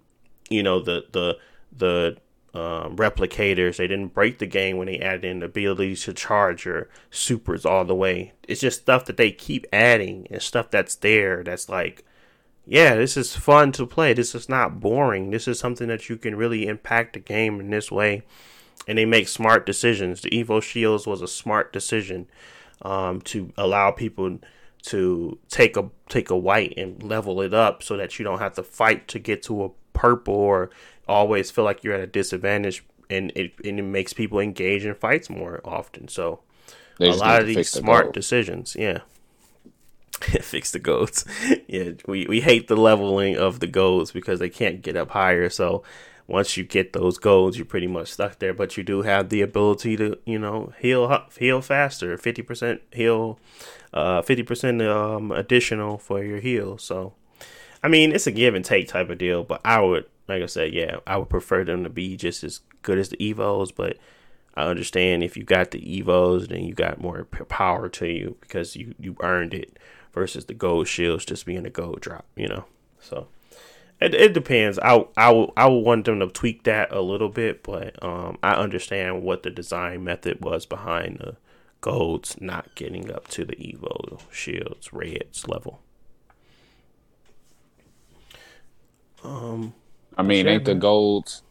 you know, the the the um, replicators. They didn't break the game when they added in the ability to charge your supers all the way. It's just stuff that they keep adding and stuff that's there that's like, yeah, this is fun to play. This is not boring. This is something that you can really impact the game in this way. And they make smart decisions. The Evo Shields was a smart decision um, to allow people to take a take a white and level it up so that you don't have to fight to get to a purple or always feel like you're at a disadvantage, and it and it makes people engage in fights more often. So a lot of these smart decisions, yeah. [laughs] fix the goats. [laughs] yeah, we, we hate the leveling of the goats because they can't get up higher. So once you get those goals, you're pretty much stuck there. But you do have the ability to, you know, heal heal faster, fifty percent heal, uh, fifty percent um additional for your heal. So, I mean, it's a give and take type of deal. But I would like I said, yeah, I would prefer them to be just as good as the Evos, but I understand if you got the Evos, then you got more power to you because you, you earned it versus the gold shields just being a gold drop, you know. So it, it depends. I I will I will want them to tweak that a little bit, but um, I understand what the design method was behind the golds not getting up to the Evo shields reds level. Um, I mean, sure, ain't the gold?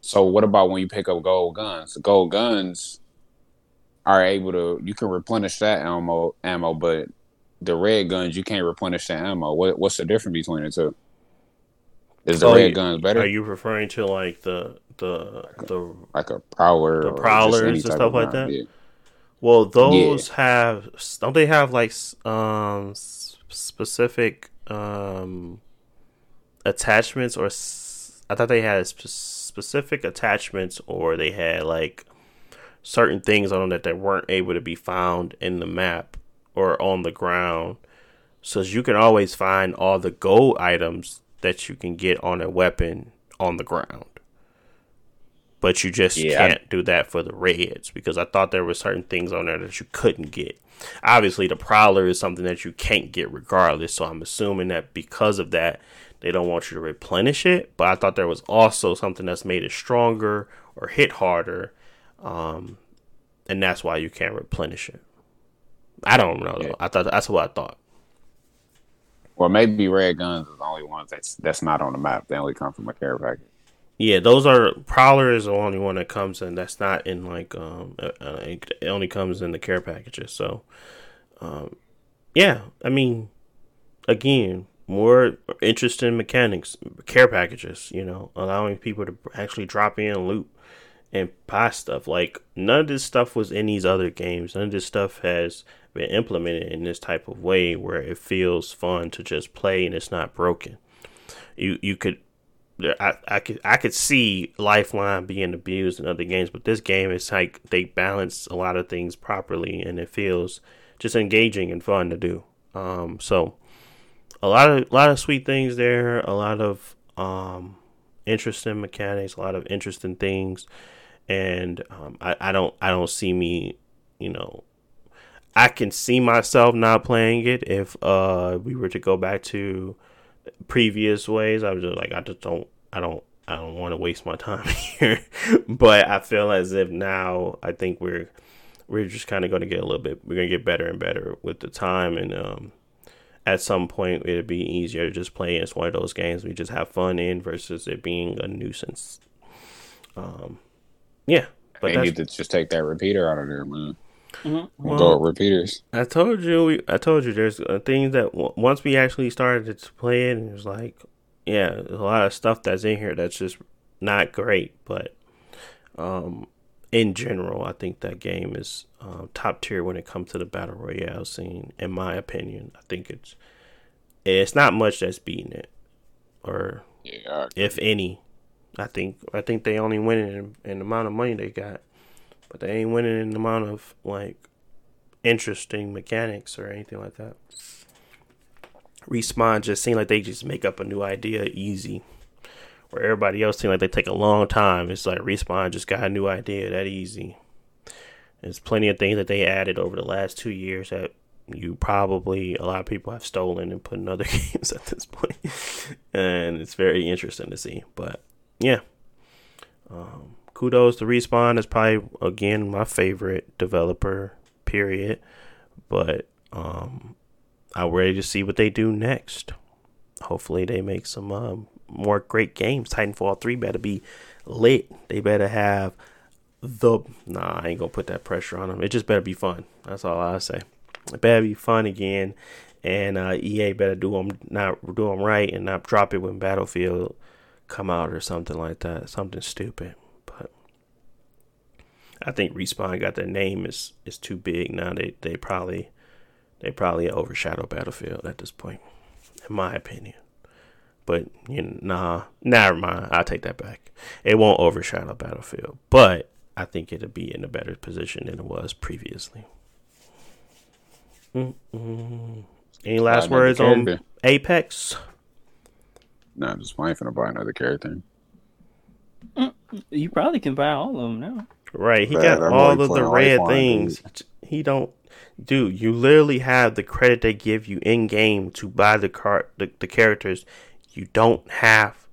So what about when you pick up gold guns? The gold guns are able to you can replenish that ammo ammo, but the red guns you can't replenish the ammo. What what's the difference between the two? Is the oh, red guns better? Are you referring to like the the like the like a prowler, the prowlers and stuff like that? Yeah. Well, those yeah. have don't they have like um specific um attachments or s- I thought they had sp- specific attachments or they had like certain things on them that they weren't able to be found in the map or on the ground. So you can always find all the gold items that you can get on a weapon on the ground. But you just Yeah, can't do that for the reds because I thought there were certain things on there that you couldn't get. Obviously, the prowler is something that you can't get regardless. So I'm assuming that because of that, they don't want you to replenish it. But I thought there was also something that's made it stronger or hit harder, um, and that's why you can't replenish it. I don't know though. I thought that's what I thought. Well, maybe red guns is the only ones that's that's not on the map. They only come from a care package. Yeah, those are Prowler is the only one that comes in. That's not in like um, uh, uh, it it only comes in the care packages. So, um, yeah, I mean, again, more interesting mechanics, care packages. You know, allowing people to actually drop in loot and buy stuff. Like none of this stuff was in these other games. None of this stuff has been implemented in this type of way where it feels fun to just play and it's not broken. You you could I, I could I could see Lifeline being abused in other games, but this game is like they balance a lot of things properly, and it feels just engaging and fun to do. Um, so a lot of a lot of sweet things there, a lot of um, interesting mechanics, a lot of interesting things, and um, I, I don't I don't see me, you know, I can see myself not playing it if uh we were to go back to previous ways. I was just like, I just don't, I don't, I don't want to waste my time [laughs] here. but I feel as if now, I think we're, we're just kind of going to get a little bit, we're going to get better and better with the time. And um, at some point, it'd be easier to just play. It's one of those games we just have fun in versus it being a nuisance. Um, yeah, but they need to just take that repeater out of there, man. Mhm. We'll go with repeaters. I told you, we, I told you, there's uh, things that w- once we actually started to play it, it was like, yeah, there's a lot of stuff that's in here that's just not great. But um, in general, I think that game is uh, top tier when it comes to the battle royale scene. In my opinion, I think it's it's not much that's beating it, or Yeah, if any. I think I think they only winning in, in the amount of money they got, but they ain't winning in the amount of like interesting mechanics or anything like that. Respawn just seem like they just make up a new idea easy, where everybody else seem like they take a long time. It's like Respawn just got a new idea that easy. There's plenty of things that they added over the last two years that you probably a lot of people have stolen and put in other [laughs] games at this point, and it's very interesting to see. But yeah, um, kudos to Respawn. It's probably again my favorite developer. Period. But um, I'm ready to see what they do next. Hopefully, they make some um, more great games. Titanfall three better be lit. They better have the nah. I ain't gonna put that pressure on them. It just better be fun. That's all I say. It better be fun again, and uh, EA better do them not do them right and not drop it when Battlefield come out or something like that. Something stupid. But I think Respawn got their name is is too big now. They they probably they probably overshadow Battlefield at this point, in my opinion. But you know, nah, never mind. I'll take that back. It won't overshadow Battlefield, but I think it'll be in a better position than it was previously. Mm-mm. Any last words on. Apex? No, I'm just waiting for to buy another character. You probably can buy all of them now. Right, he Bad, got I'm all only of the red Lifeline, things. He don't, dude. You literally have the credit they give you in game to buy the card, the, the characters. You don't have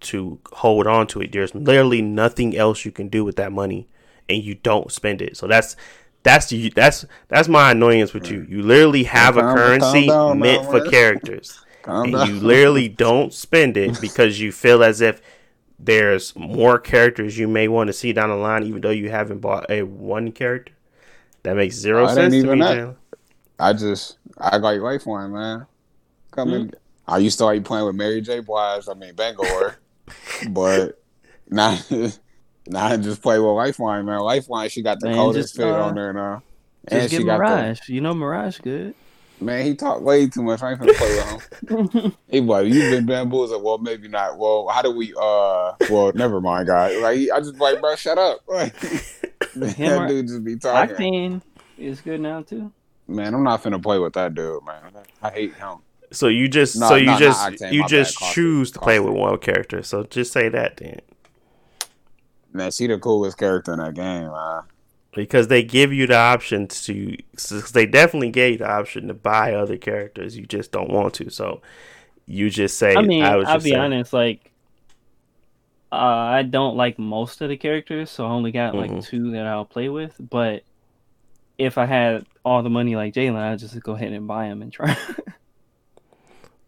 to hold on to it. There's literally nothing else you can do with that money, and you don't spend it. So that's that's you. That's that's my annoyance with you. You literally have a Calm- calm currency down meant for characters [laughs] Calm and down. you literally [laughs] don't spend it because you feel as if there's more characters you may want to see down the line, even though you haven't bought a one character. That makes zero it sense to even me. that. I just I got you wait for him, man. Come Hmm? in. I used to like playing with Mary J. Blige. I mean Bangalore, [laughs] but now [laughs] now I just play with Lifeline, man. Lifeline, she got the Man, coldest just, fit uh, on there now, Just and get she got Mirage. You know Mirage good. Man, he talked way too much. I ain't finna play with him. [laughs] he like, you've been bamboozled. Well, maybe not. Well, how do we? uh Well, never mind, guys. Like, I just like, bro, shut up. Like, that dude just be talking. Octane is good now too. Man, I'm not finna play with that dude, man. I hate him. So you just No, so you no, just Octane, you just bad, Caustic, choose to play with one character. So just say that then. Man, she the coolest character in that game, man. Because they give you the option to, since they definitely gave you the option to buy other characters. You just don't want to. So you just say, I mean, I was I'll just be saying- honest. Like, uh, I don't like most of the characters, so I only got like Mhm. two that I'll play with. But if I had all the money like Jalen, I'd just go ahead and buy them and try. [laughs]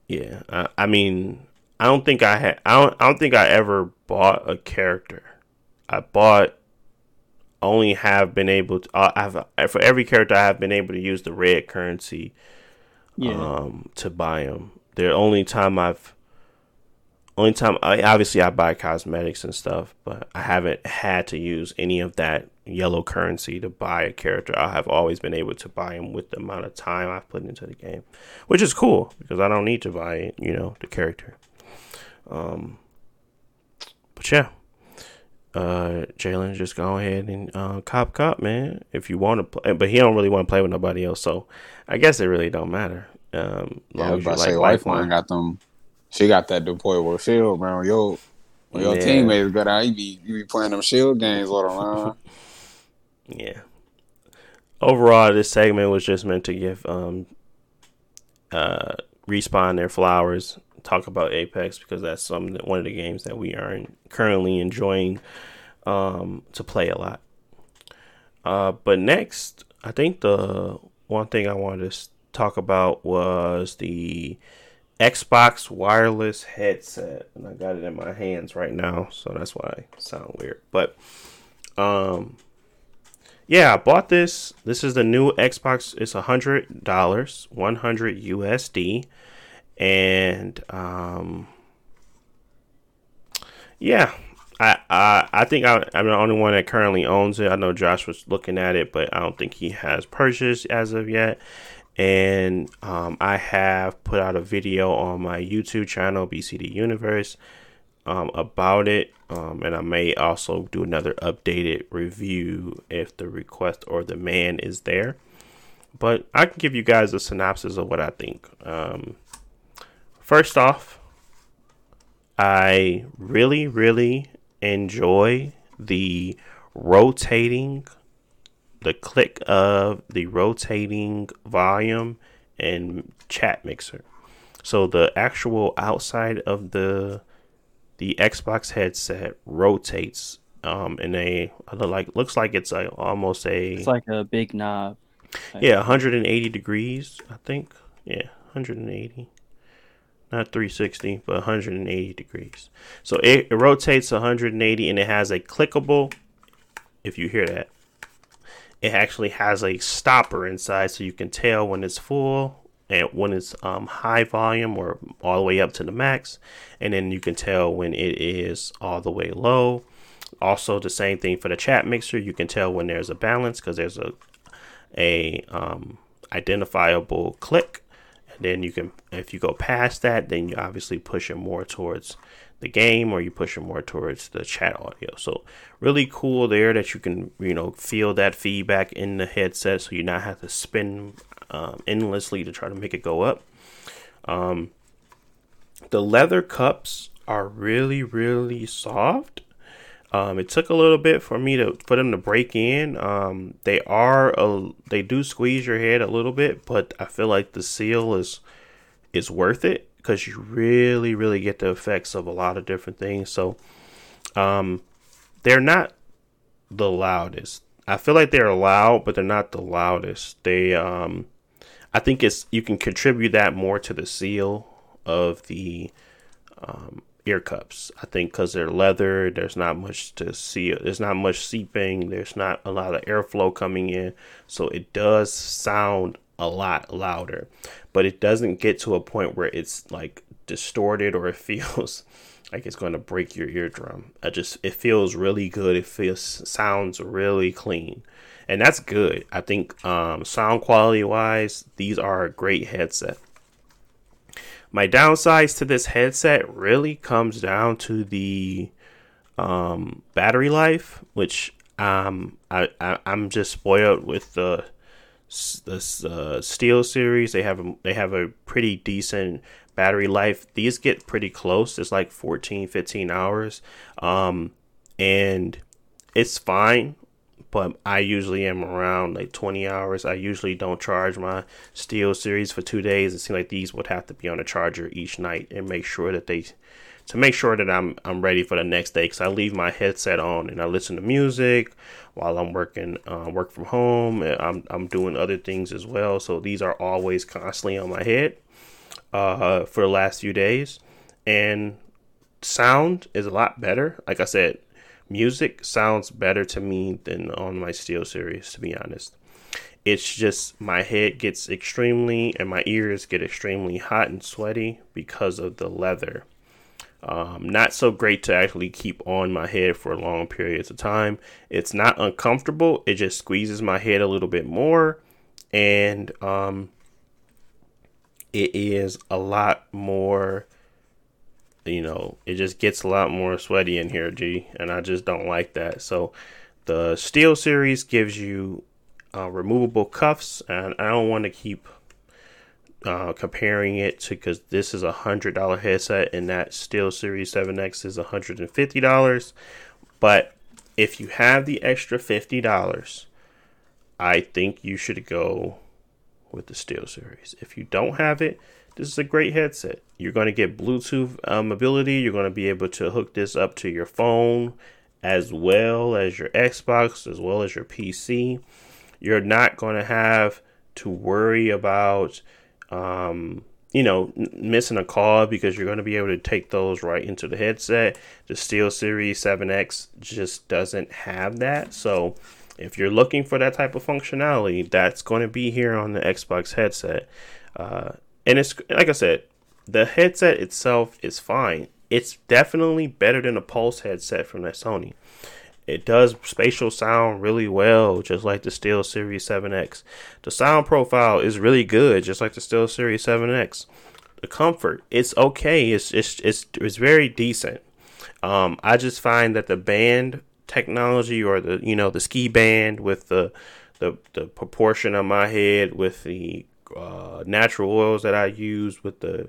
Yeah, I, I mean, I don't think I had. I don't. I don't think I ever bought a character. I bought. Only have been able to. Uh, I've for every character I have been able to use the red currency. yeah, Um, to buy them. The only time I've. Only time I obviously I buy cosmetics and stuff, but I haven't had to use any of that yellow currency to buy a character. I have always been able to buy him with the amount of time I've put into the game, which is cool because I don't need to buy you know the character. Um, but yeah, uh, Jalen, just go ahead and uh, cop cop man if you want to play, but he don't really want to play with nobody else, so I guess it really don't matter. Um, Yeah, I was about to say, Lifeline. Lifeline got them. She got that deployable shield, man. When your, when your Yeah. teammates got out, you be you be playing them shield games them, man. [laughs] Yeah. Overall, this segment was just meant to give um uh respawn their flowers, talk about Apex because that's some one of the games that we are currently enjoying um to play a lot. Uh, but next, I think the one thing I wanted to talk about was the Xbox wireless headset, and I got it in my hands right now, so that's why I sound weird. But um, yeah, I bought this. This is the new Xbox. It's a hundred dollars, one hundred USD, and um, yeah, I I I think I, I'm the only one that currently owns it. I know Josh was looking at it, but I don't think he has purchased as of yet. And um, I have put out a video on my YouTube channel, BCD Universe, um, about it. Um, and I may also do another updated review if the request or demand is there. But I can give you guys a synopsis of what I think. Um, first off, I really, really enjoy the rotating, the click of the rotating volume and chat mixer. So the actual outside of the the Xbox headset rotates um in a like looks like it's a almost a it's like a big knob. yeah 180 degrees I think yeah 180 not 360 but 180 degrees so it, it rotates 180 and it has a clickable if you hear that it actually has a stopper inside so you can tell when it's full and when it's um, high volume or all the way up to the max. And then you can tell when it is all the way low. Also the same thing for the chat mixer. You can tell when there's a balance because there's a a um, identifiable click. And then you can if you go past that then you obviously push it more towards the game or you push it more towards the chat audio. So really cool there that you can you know feel that feedback in the headset so you not have to spin um, endlessly to try to make it go up. Um, the leather cups are really really soft. Um, it took a little bit for me to for them to break in. Um, they are a, they do squeeze your head a little bit, but I feel like the seal is is worth it because you really really get the effects of a lot of different things. So, um, they're not the loudest. I feel like they're loud, but they're not the loudest. They um, I think it's you can contribute that more to the seal of the um, ear cups. I think because they're leather, there's not much to see. There's not much seeping. There's not a lot of airflow coming in, so it does sound a lot louder. But it doesn't get to a point where it's like distorted or it feels [laughs] like it's going to break your eardrum. I just it feels really good. It feels sounds really clean, and that's good. I think um, sound quality wise, these are a great headset. My downsides to this headset really comes down to the um, battery life, which um, I, I am just spoiled with the the uh, SteelSeries. They have a, they have a pretty decent battery life. These get pretty close. It's like 14, 15 hours, um, and it's fine but I usually am around like 20 hours. I usually don't charge my SteelSeries for two days. It seems like these would have to be on a charger each night and make sure that they to make sure that I'm I'm ready for the next day. Because I leave my headset on and I listen to music while I'm working, uh, work from home. I'm I'm doing other things as well. So these are always constantly on my head uh, for the last few days, and sound is a lot better. Like I said, music sounds better to me than on my SteelSeries, to be honest. It's just my head gets extremely and my ears get extremely hot and sweaty because of the leather. Um, not so great to actually keep on my head for long periods of time. It's not uncomfortable, it just squeezes my head a little bit more, and um, it is a lot more you know, it just gets a lot more sweaty in here, G, and I just don't like that. So the SteelSeries gives you uh, removable cuffs, and I don't want to keep uh, comparing it to because this is a hundred dollar headset, and that SteelSeries 7X is hundred and fifty dollars. But if you have the extra fifty dollars, I think you should go with the SteelSeries. If you don't have it, this is a great headset. You're going to get Bluetooth ability. You're going to be able to hook this up to your phone as well as your Xbox, as well as your PC. You're not going to have to worry about, um, you know, missing a call because you're going to be able to take those right into the headset. The SteelSeries 7X just doesn't have that. So, if you're looking for that type of functionality, that's going to be here on the Xbox headset. Uh, and it's like I said, the headset itself is fine. It's definitely better than a Pulse headset from that Sony. It does spatial sound really well, just like the SteelSeries 7X. The sound profile is really good, just like the SteelSeries 7X. The comfort, it's okay. It's it's it's, it's very decent. Um, I just find that the band technology or the you know the ski band with the the the proportion of my head with the uh, natural oils that I use with the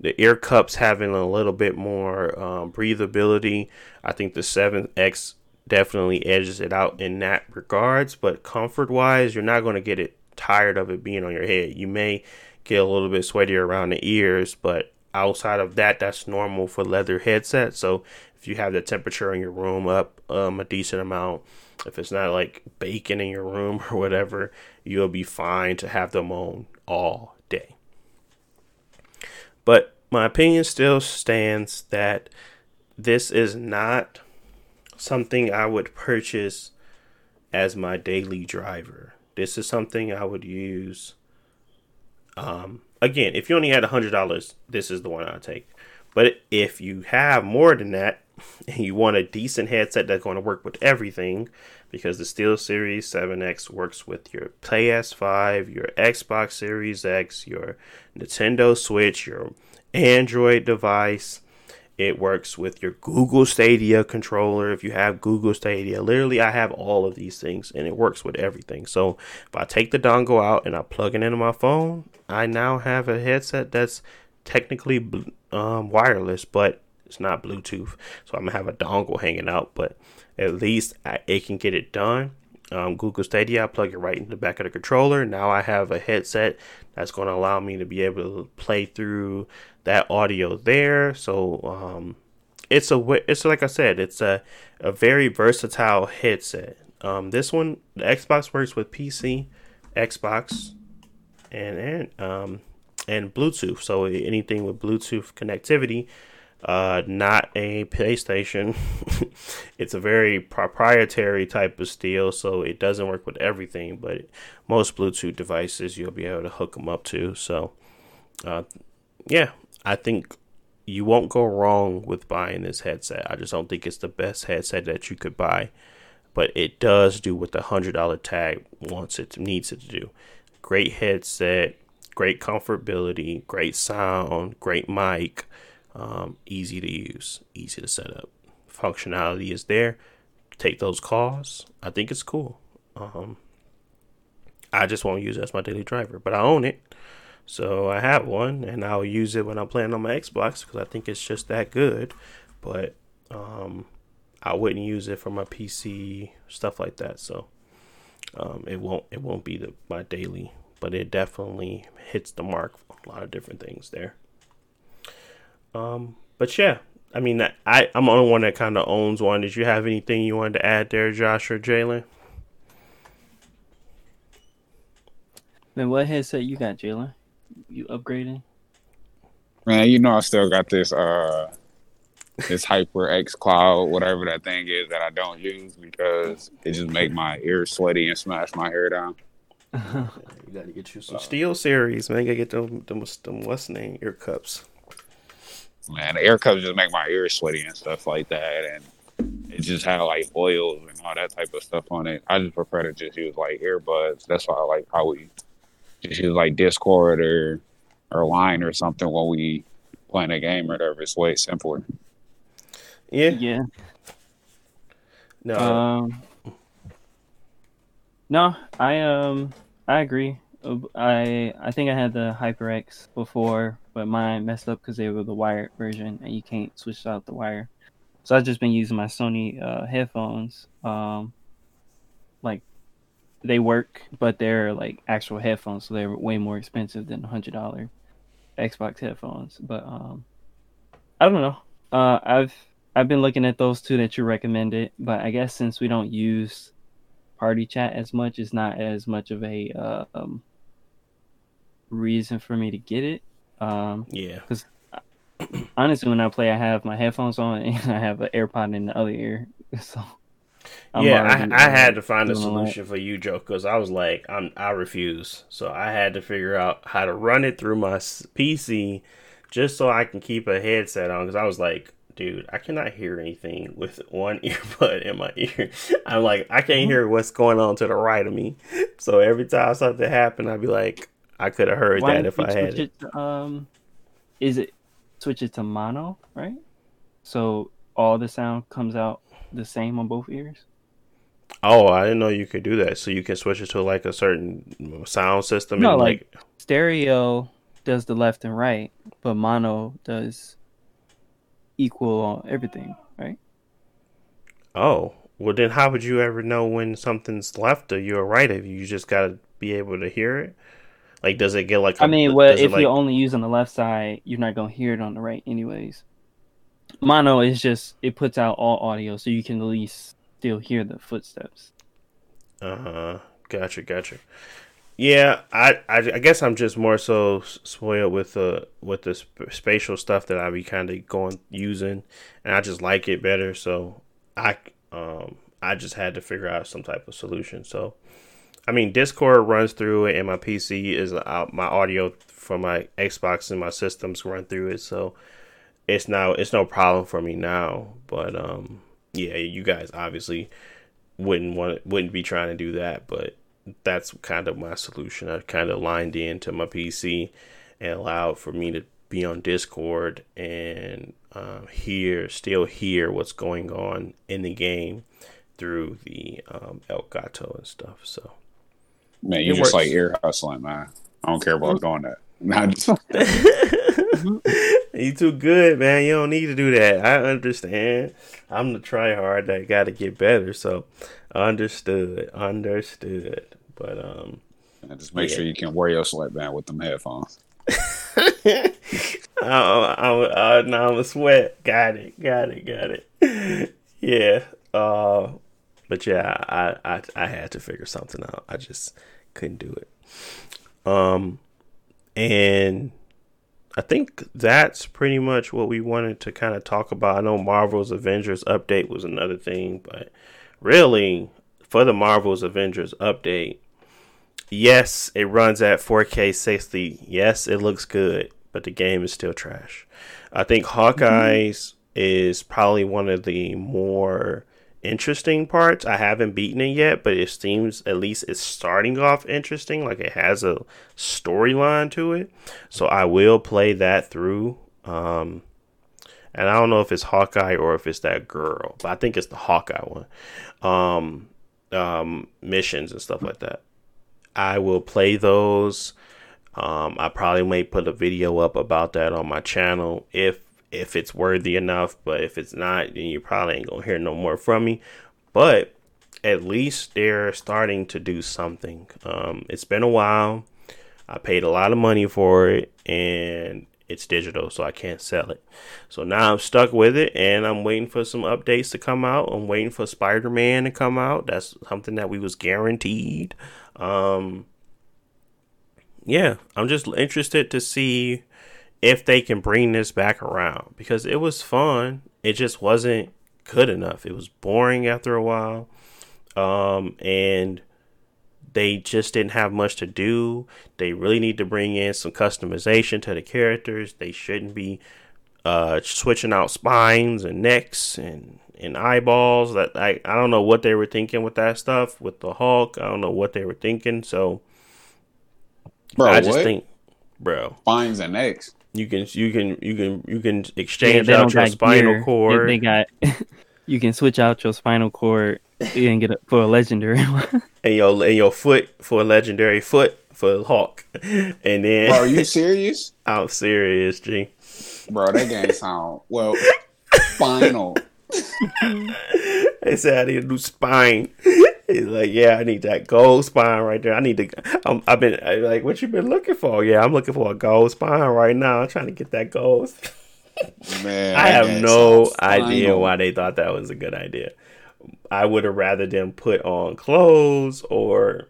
the ear cups having a little bit more um, breathability. I think the 7X definitely edges it out in that regards, but comfort wise, you're not going to get it tired of it being on your head. You may get a little bit sweaty around the ears, but outside of that, that's normal for leather headsets. So if you have the temperature in your room up um, a decent amount, if it's not like baking in your room [laughs] or whatever, you'll be fine to have them on all day. But my opinion still stands that this is not something I would purchase as my daily driver. This is something I would use. Um, again, if you only had a hundred dollars, this is the one I'd take. But if you have more than that, [laughs] and you want a decent headset that's going to work with everything, because the SteelSeries 7X works with your PS5, your Xbox Series X, your Nintendo Switch, your Android device. It works with your Google Stadia controller if you have Google Stadia. Literally, I have all of these things and it works with everything. So, if I take the dongle out and I plug it into my phone, I now have a headset that's technically um, wireless, but it's not Bluetooth. So, I'm gonna have a dongle hanging out, but at least it can get it done. Um, Google Stadia, I plug it right into the back of the controller. Now I have a headset that's going to allow me to be able to play through that audio there. So um, it's a it's like I said, it's a a very versatile headset. Um, this one, the Xbox works with PC, Xbox, and and um, and Bluetooth. So anything with Bluetooth connectivity uh, not a PlayStation. [laughs] it's a very proprietary type of steel, so it doesn't work with everything, but most Bluetooth devices you'll be able to hook them up to. So, uh, yeah, I think you won't go wrong with buying this headset. I just don't think it's the best headset that you could buy. but it does do what the hundred dollar tag wants it to, needs it to do. Great headset, great comfortability, great sound, great mic, um, easy to use, easy to set up. Functionality is there. Take those calls. I think it's cool. Um, I just won't use it as my daily driver, but I own it. So I have one, and I'll use it when I'm playing on my Xbox because I think it's just that good. But um, I wouldn't use it for my PC stuff like that. So um, it won't it won't be the my daily, but it definitely hits the mark a lot of different things there. Um, but yeah, I mean, I I'm the only one that kind of owns one. Did you have anything you wanted to add there, Josh or Jalen? Man, what headset you got, Jalen? You upgrading? Man, you know I still got this uh this HyperX Cloud, whatever that thing is that I don't use because it just make my ears sweaty and smash my hair down. [laughs] you gotta get you some SteelSeries, man. You gotta get them them, them what's name ear cups. Man, the ear cups just make my ears sweaty and stuff like that, and it just had like oils and all that type of stuff on it. I just prefer to just use like earbuds. That's why I like how we just use like Discord or or Line or something when we playing a game or whatever. It's way simpler. Yeah. Yeah. No. Um. No, I um I agree. I I think I had the HyperX before, but mine messed up because they were the wired version, and you can't switch out the wire. So I've just been using my Sony uh, headphones. Um, like they work, but they're like actual headphones, so they're way more expensive than hundred dollar Xbox headphones. But um, I don't know. Uh, I've I've been looking at those two that you recommended, but I guess since we don't use party chat as much, it's not as much of a uh, um, reason for me to get it. Um, yeah. Because [clears throat] honestly, when I play, I have my headphones on and [laughs] I have an AirPod in the other ear. [laughs] So I'm yeah, already, I, I had to find a solution for you, Joe, because I was like, I'm I refuse. So I had to figure out how to run it through my PC just so I can keep a headset on. Because I was like, dude, I cannot hear anything with one [laughs] earbud in my ear. I'm like, I can't hear what's going on to the right of me. So every time something happened, I'd be like, I could have heard Why that if I had it. it. Um, is it switch it to mono, right? So all the sound comes out the same on both ears. Oh, I didn't know you could do that. So you can switch it to like a certain sound system. No, and like, like stereo does the left and right, but mono does equal on everything, right? Oh, well then how would you ever know when something's left or you're right if you just gotta be able to hear it? Like, does it get like? A, I mean, well, if like... you only use on the left side, you're not gonna hear it on the right, anyways. Mono is just it puts out all audio, so you can at least still hear the footsteps. Uh huh. Gotcha. Gotcha. Yeah, I, I, I guess I'm just more so spoiled with the uh, with the sp- spatial stuff that I be kind of going using, and I just like it better. So I um I just had to figure out some type of solution. So I mean, Discord runs through it, and my PC is out. My audio from my Xbox and my systems run through it, so it's now it's no problem for me now. But um, yeah, you guys obviously wouldn't want wouldn't be trying to do that, but that's kind of my solution. I kind of lined into my PC and allowed for me to be on Discord and uh, hear, still hear what's going on in the game through the um, Elgato and stuff. So, man, you're just works. like ear hustling, man. I don't care about doing that. [laughs] Nah, just... [laughs] you too good, man. You don't need to do that. I understand. I'm the try hard that got to get better. So, understood, understood. But um, and just make yeah. sure you can wear your sweatband with them headphones. [laughs] I, I, I, now I'm a sweat. Got it. Got it. Got it. yeah. Uh, but yeah, I, I I had to figure something out. I just couldn't do it. Um, and I think that's pretty much what we wanted to kind of talk about. I know Marvel's Avengers update was another thing, but really, for the Marvel's Avengers update, yes, it runs at 4K 60. Yes, it looks good, but the game is still trash. I think Hawkeye's mm-hmm. is probably one of the more interesting parts. I haven't beaten it yet, but it seems at least it's starting off interesting. Like it has a storyline to it. So I will play that through. Um, and I don't know if it's Hawkeye or if it's that girl, but I think it's the Hawkeye one. Um, um, missions and stuff like that. I will play those. Um, I probably may put a video up about that on my channel if if it's worthy enough. But if it's not, then you probably ain't gonna hear no more from me. But at least they're starting to do something. Um, it's been a while. I paid a lot of money for it, and it's digital, so I can't sell it. So now I'm stuck with it, and I'm waiting for some updates to come out. I'm waiting for Spider Man to come out. That's something that we was guaranteed. Um, yeah, I'm just interested to see if they can bring this back around because it was fun. It just wasn't good enough. It was boring after a while. Um, and they just didn't have much to do. They really need to bring in some customization to the characters. They shouldn't be uh, switching out spines and necks and, and eyeballs. That I, I don't know what they were thinking with that stuff with the Hulk. I don't know what they were thinking. So Bro, I just what? think, bro, spines and necks. You can you can you can you can exchange they out your spinal gear. Cord. They, got. [laughs] you can switch out your spinal cord and get it for a legendary [laughs] one. and your and your foot for a legendary foot for Hawk. [laughs] And then Bro, are you serious? I'm serious, G. Bro, that game sound well final. They said I need a new spine. He's like, yeah, I need that gold spine right there. I need to. I'm, I've been I, like, what you been looking for? Yeah, I'm looking for a gold spine right now. I'm trying to get that gold. Man, I have no idea final. why they thought that was a good idea. I would have rather them put on clothes or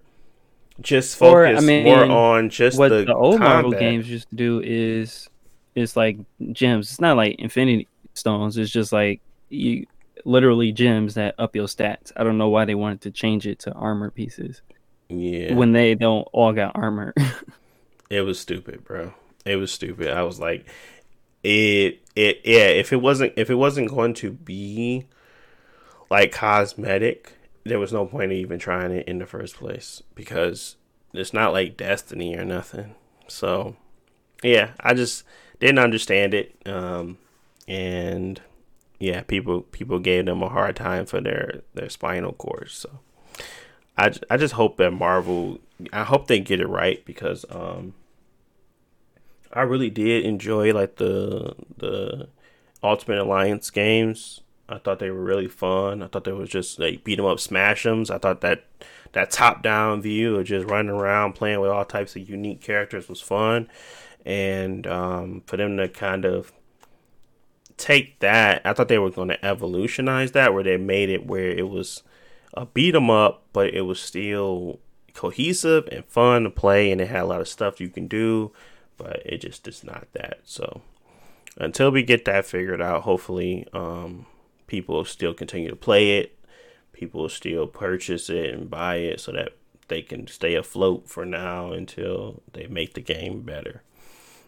just Or, I focus mean, more on just what the, the, old Marvel games used to do is it's like gems. It's not like Infinity Stones. It's just like you literally gems that up your stats. I don't know why they wanted to change it to armor pieces Yeah, when they don't all got armor. [laughs] It was stupid, bro. It was stupid. I was like, it, it, yeah. If it wasn't, if it wasn't going to be like cosmetic, there was no point in even trying it in the first place because it's not like Destiny or nothing. So, yeah, I just didn't understand it. Um, and yeah, people people gave them a hard time for their their spinal cords. So, I I just hope that Marvel I hope they get it right because um I really did enjoy like the the Ultimate Alliance games. I thought they were really fun. I thought they was just like beat 'em up, smash 'ems. I thought that that top down view of just running around playing with all types of unique characters was fun, and um, for them to kind of take that, I thought they were going to evolutionize that, where they made it where it was a beat 'em up, but it was still cohesive and fun to play, and it had a lot of stuff you can do, but it just is not that. So until we get that figured out, hopefully, um, people still continue to play it. People still purchase it and buy it so that they can stay afloat for now until they make the game better.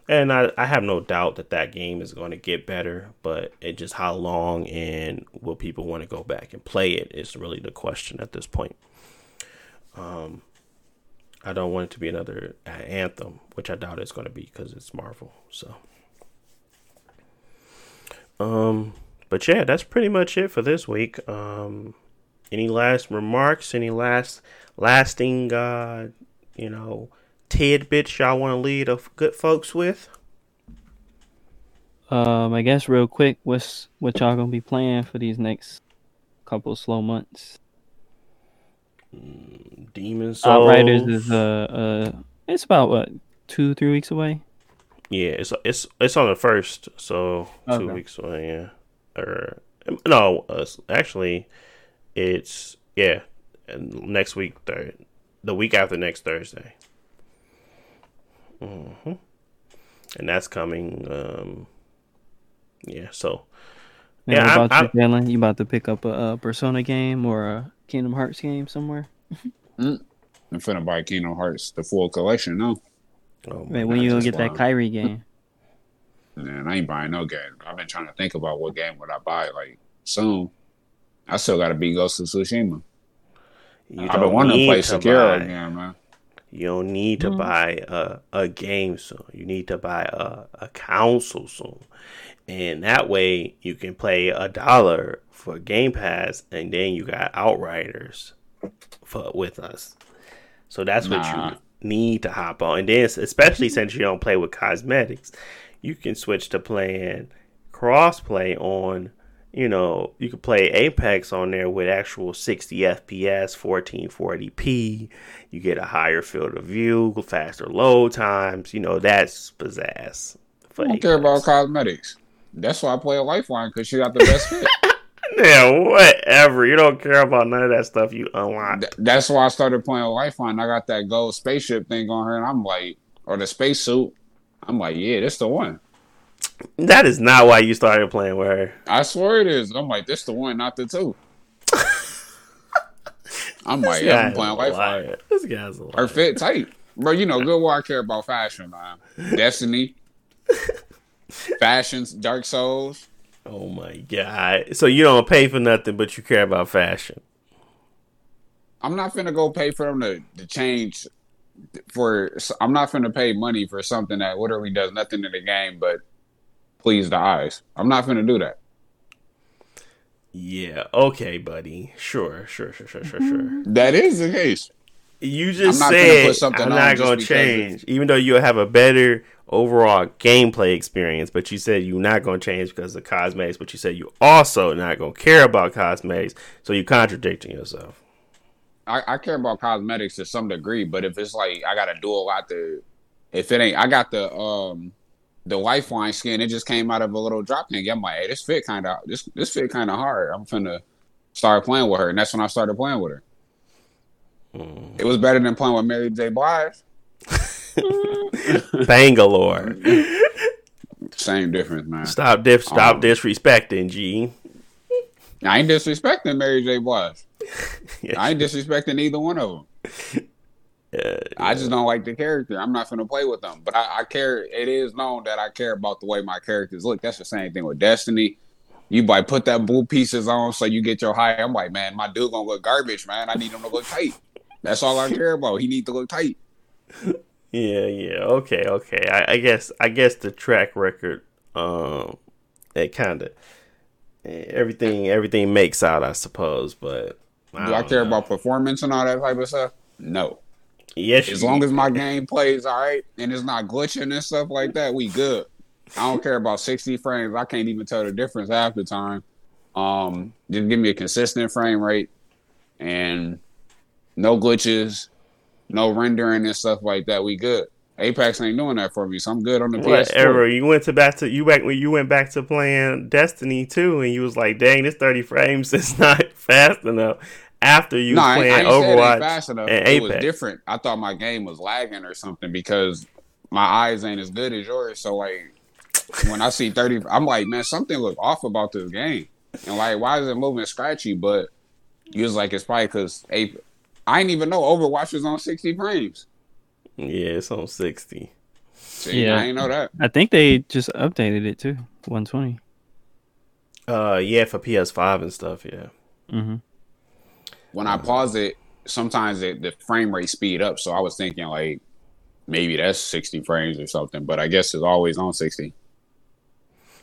And I, I have no doubt that that game is going to get better, but it just how long and will people want to go back and play it is really the question at this point. Um, I don't want it to be another uh, Anthem, which I doubt it's going to be because it's Marvel. So, um, but yeah, that's pretty much it for this week. Um, any last remarks? Any last lasting, uh, you know, tidbits y'all want to lead of good folks with? um, I guess real quick, what's what y'all gonna be playing for these next couple slow months? Demon's Souls. Outriders is uh uh it's about what two three weeks away. Yeah, it's it's it's on the first, so two weeks away. Yeah, or no, uh, actually, it's yeah, next week, third, the week after next Thursday. Hmm And that's coming. Um, yeah, so And Yeah, what I'm- about you, Jalen? You about to pick up a, a Persona game or a Kingdom Hearts game somewhere? I'm finna buy Kingdom Hearts, the full collection. No, oh my Man, when you gonna get that want- Kyrie game? [laughs] man, I ain't buying no game. I've been trying to think about what game would I buy like soon. I still got to beat Ghost of Tsushima. You I've been wanting to play to Sekiro buy- again, man. You don't need to mm. buy a, a game soon. You need to buy a, a console soon. And that way you can play a dollar for Game Pass and then you got Outriders for with us. So that's what you need to hop on. And then especially since you don't play with cosmetics, you can switch to playing crossplay on you know, you can play Apex on there with actual 60 FPS, 1440p. You get a higher field of view, faster load times. You know, that's pizzazz. I don't care about cosmetics. That's why I play a Lifeline because she got the best fit. [laughs] Yeah, whatever. You don't care about none of that stuff you unlock. Th- That's why I started playing a Lifeline. I got that gold spaceship thing on her, and I'm like, or the spacesuit. I'm like, yeah, that's the one. That is not why you started playing with her. I swear it is. I'm like, this the one, not the two. [laughs] I'm like, yeah, I'm playing Lifeline. liar. This guy's a Her fit tight. Bro, you know [laughs] good why I care about fashion, man. Destiny. [laughs] Fashions, Dark Souls. Oh my god. So you don't pay for nothing, but you care about fashion. I'm not finna go pay for them to, to change for I'm not finna pay money for something that literally does nothing in the game but please the eyes. I'm not gonna do that. Yeah. Okay, buddy. Sure. Sure. Sure. Sure. Sure. Sure. That is the case. You just I'm not gonna said put something I'm on not gonna change, even though you'll have a better overall gameplay experience. But you said you're not gonna change because of cosmetics. But you said you also not gonna care about cosmetics. So you're contradicting yourself. I, I care about cosmetics to some degree, but if it's like I gotta do a lot to if it ain't I got the um the lifeline skin, it just came out of a little drop thing. I'm like, hey, this fit kinda this this fit kinda hard. I'm finna start playing with her. And that's when I started playing with her. It was better than playing with Mary J. Blige. [laughs] Bangalore. Same difference, man. Stop dis- stop Um, disrespecting G. I ain't disrespecting Mary J. Blige. [laughs] Yeah, I ain't disrespecting either one of them. [laughs] yeah, I just don't like the character. I'm not gonna play with them. But I, I care. It is known that I care about the way my characters look. That's the same thing with Destiny. You like put that blue pieces on so you get your high. I'm like, man, my dude gonna look garbage, man. I need him to look tight. That's all I care about. He need to look tight. Yeah, yeah. Okay, okay. I, I guess I guess the track record, um, it kind of everything everything makes out, I suppose. But Do I care know. about performance and all that type of stuff? No. Yes, As long as my game plays all right and it's not glitching and stuff like that, we good. I don't care about 60 frames. I can't even tell the difference half the time. Um, just give me a consistent frame rate and no glitches, no rendering and stuff like that. We good. Apex ain't doing that for me, so I'm good on the whatever. PS4. You went to back to you back when you went back to playing Destiny too, and you was like, "Dang, this thirty frames [laughs] is not fast enough." After you No, was I, I playing ain't say it ain't Overwatch fast enough. and It was Apex, different. I thought my game was lagging or something because my eyes ain't as good as yours. So like when I see 30, I'm like, man, something look off about this game. And like, why is it moving scratchy? But you was like, it's probably because Ape. I didn't even know Overwatch was on 60 frames. yeah, it's on sixty. See, Yeah. I didn't know that. I think they just updated it too. 120. Uh, yeah, for PS5 and stuff. Yeah. Mm-hmm. When I pause it, sometimes it, the frame rate speed up. So I was thinking like maybe that's 60 frames or something. But I guess it's always on 60.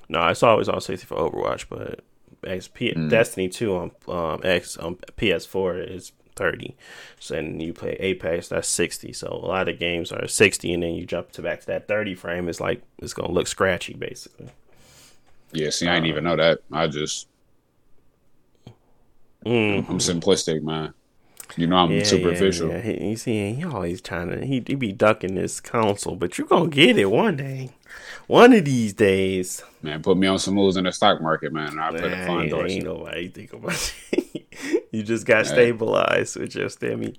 No, it's always on sixty for Overwatch, but X P- Mm. Destiny two on um X on PS4 is thirty. So then you play Apex, that's sixty. So a lot of games are sixty, and then you jump to back to that thirty frame. It's like it's gonna look scratchy, basically. Yeah, see, I didn't even know that. I just Mm. I'm simplistic, man. You know I'm Yeah, superficial. Yeah, yeah. He, you see, he always trying to he, he be ducking this console, but you gonna get it one day, one of these days. Man, put me on some moves in the stock market, man. and I put a fine ain't, ain't nobody think about it. [laughs] you just got stabilized with your stemmy.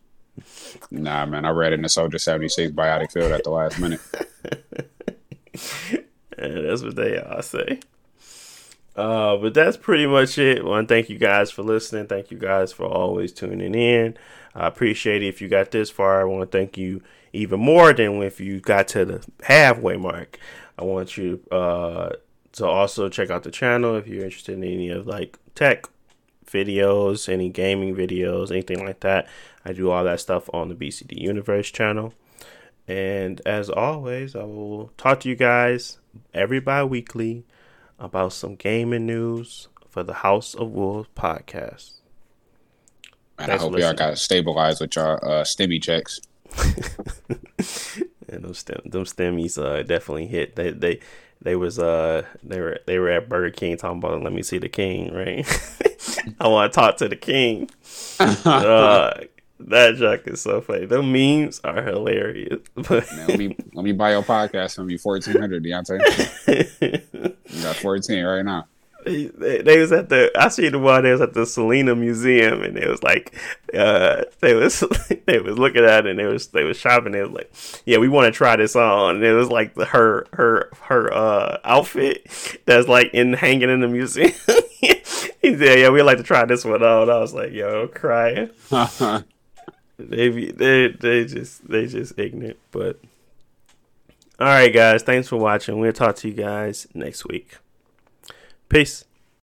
Nah, man, I read in the Soldier 76 biotic field at the last minute. [laughs] Yeah, that's what they all say. Uh, but that's pretty much it. To thank you guys for listening. Thank you guys for always tuning in. I appreciate it if you got this far. I want to thank you even more than if you got to the halfway mark. I want you uh, to also check out the channel if you're interested in any of like tech videos, any gaming videos, anything like that. I do all that stuff on the BCD Universe channel. And as always, I will talk to you guys every bi weekly about some gaming news for the House of Wolves podcast. And I hope y'all got stabilized with your uh, stimmy checks. [laughs] and those stem, them stemmies uh, definitely hit. They they they was uh they were they were at Burger King talking about let me see the king right. [laughs] I want to talk to the king. [laughs] uh, that joke is so funny. The memes are hilarious. But Man, let me let me buy your podcast from you fourteen hundred, Deontay. you got fourteen right now. They, they, was at the I see the one they was at the Selena Museum and it was like uh they was [laughs] they was looking at it and they was they was shopping they was like yeah we want to try this on and it was like the her her her uh outfit that's like in hanging in the museum [laughs] he said yeah we like to try this one on I was like yo crying [laughs] they they they just they just ignorant but all right guys. Thanks for watching. We'll talk to you guys next week. Peace.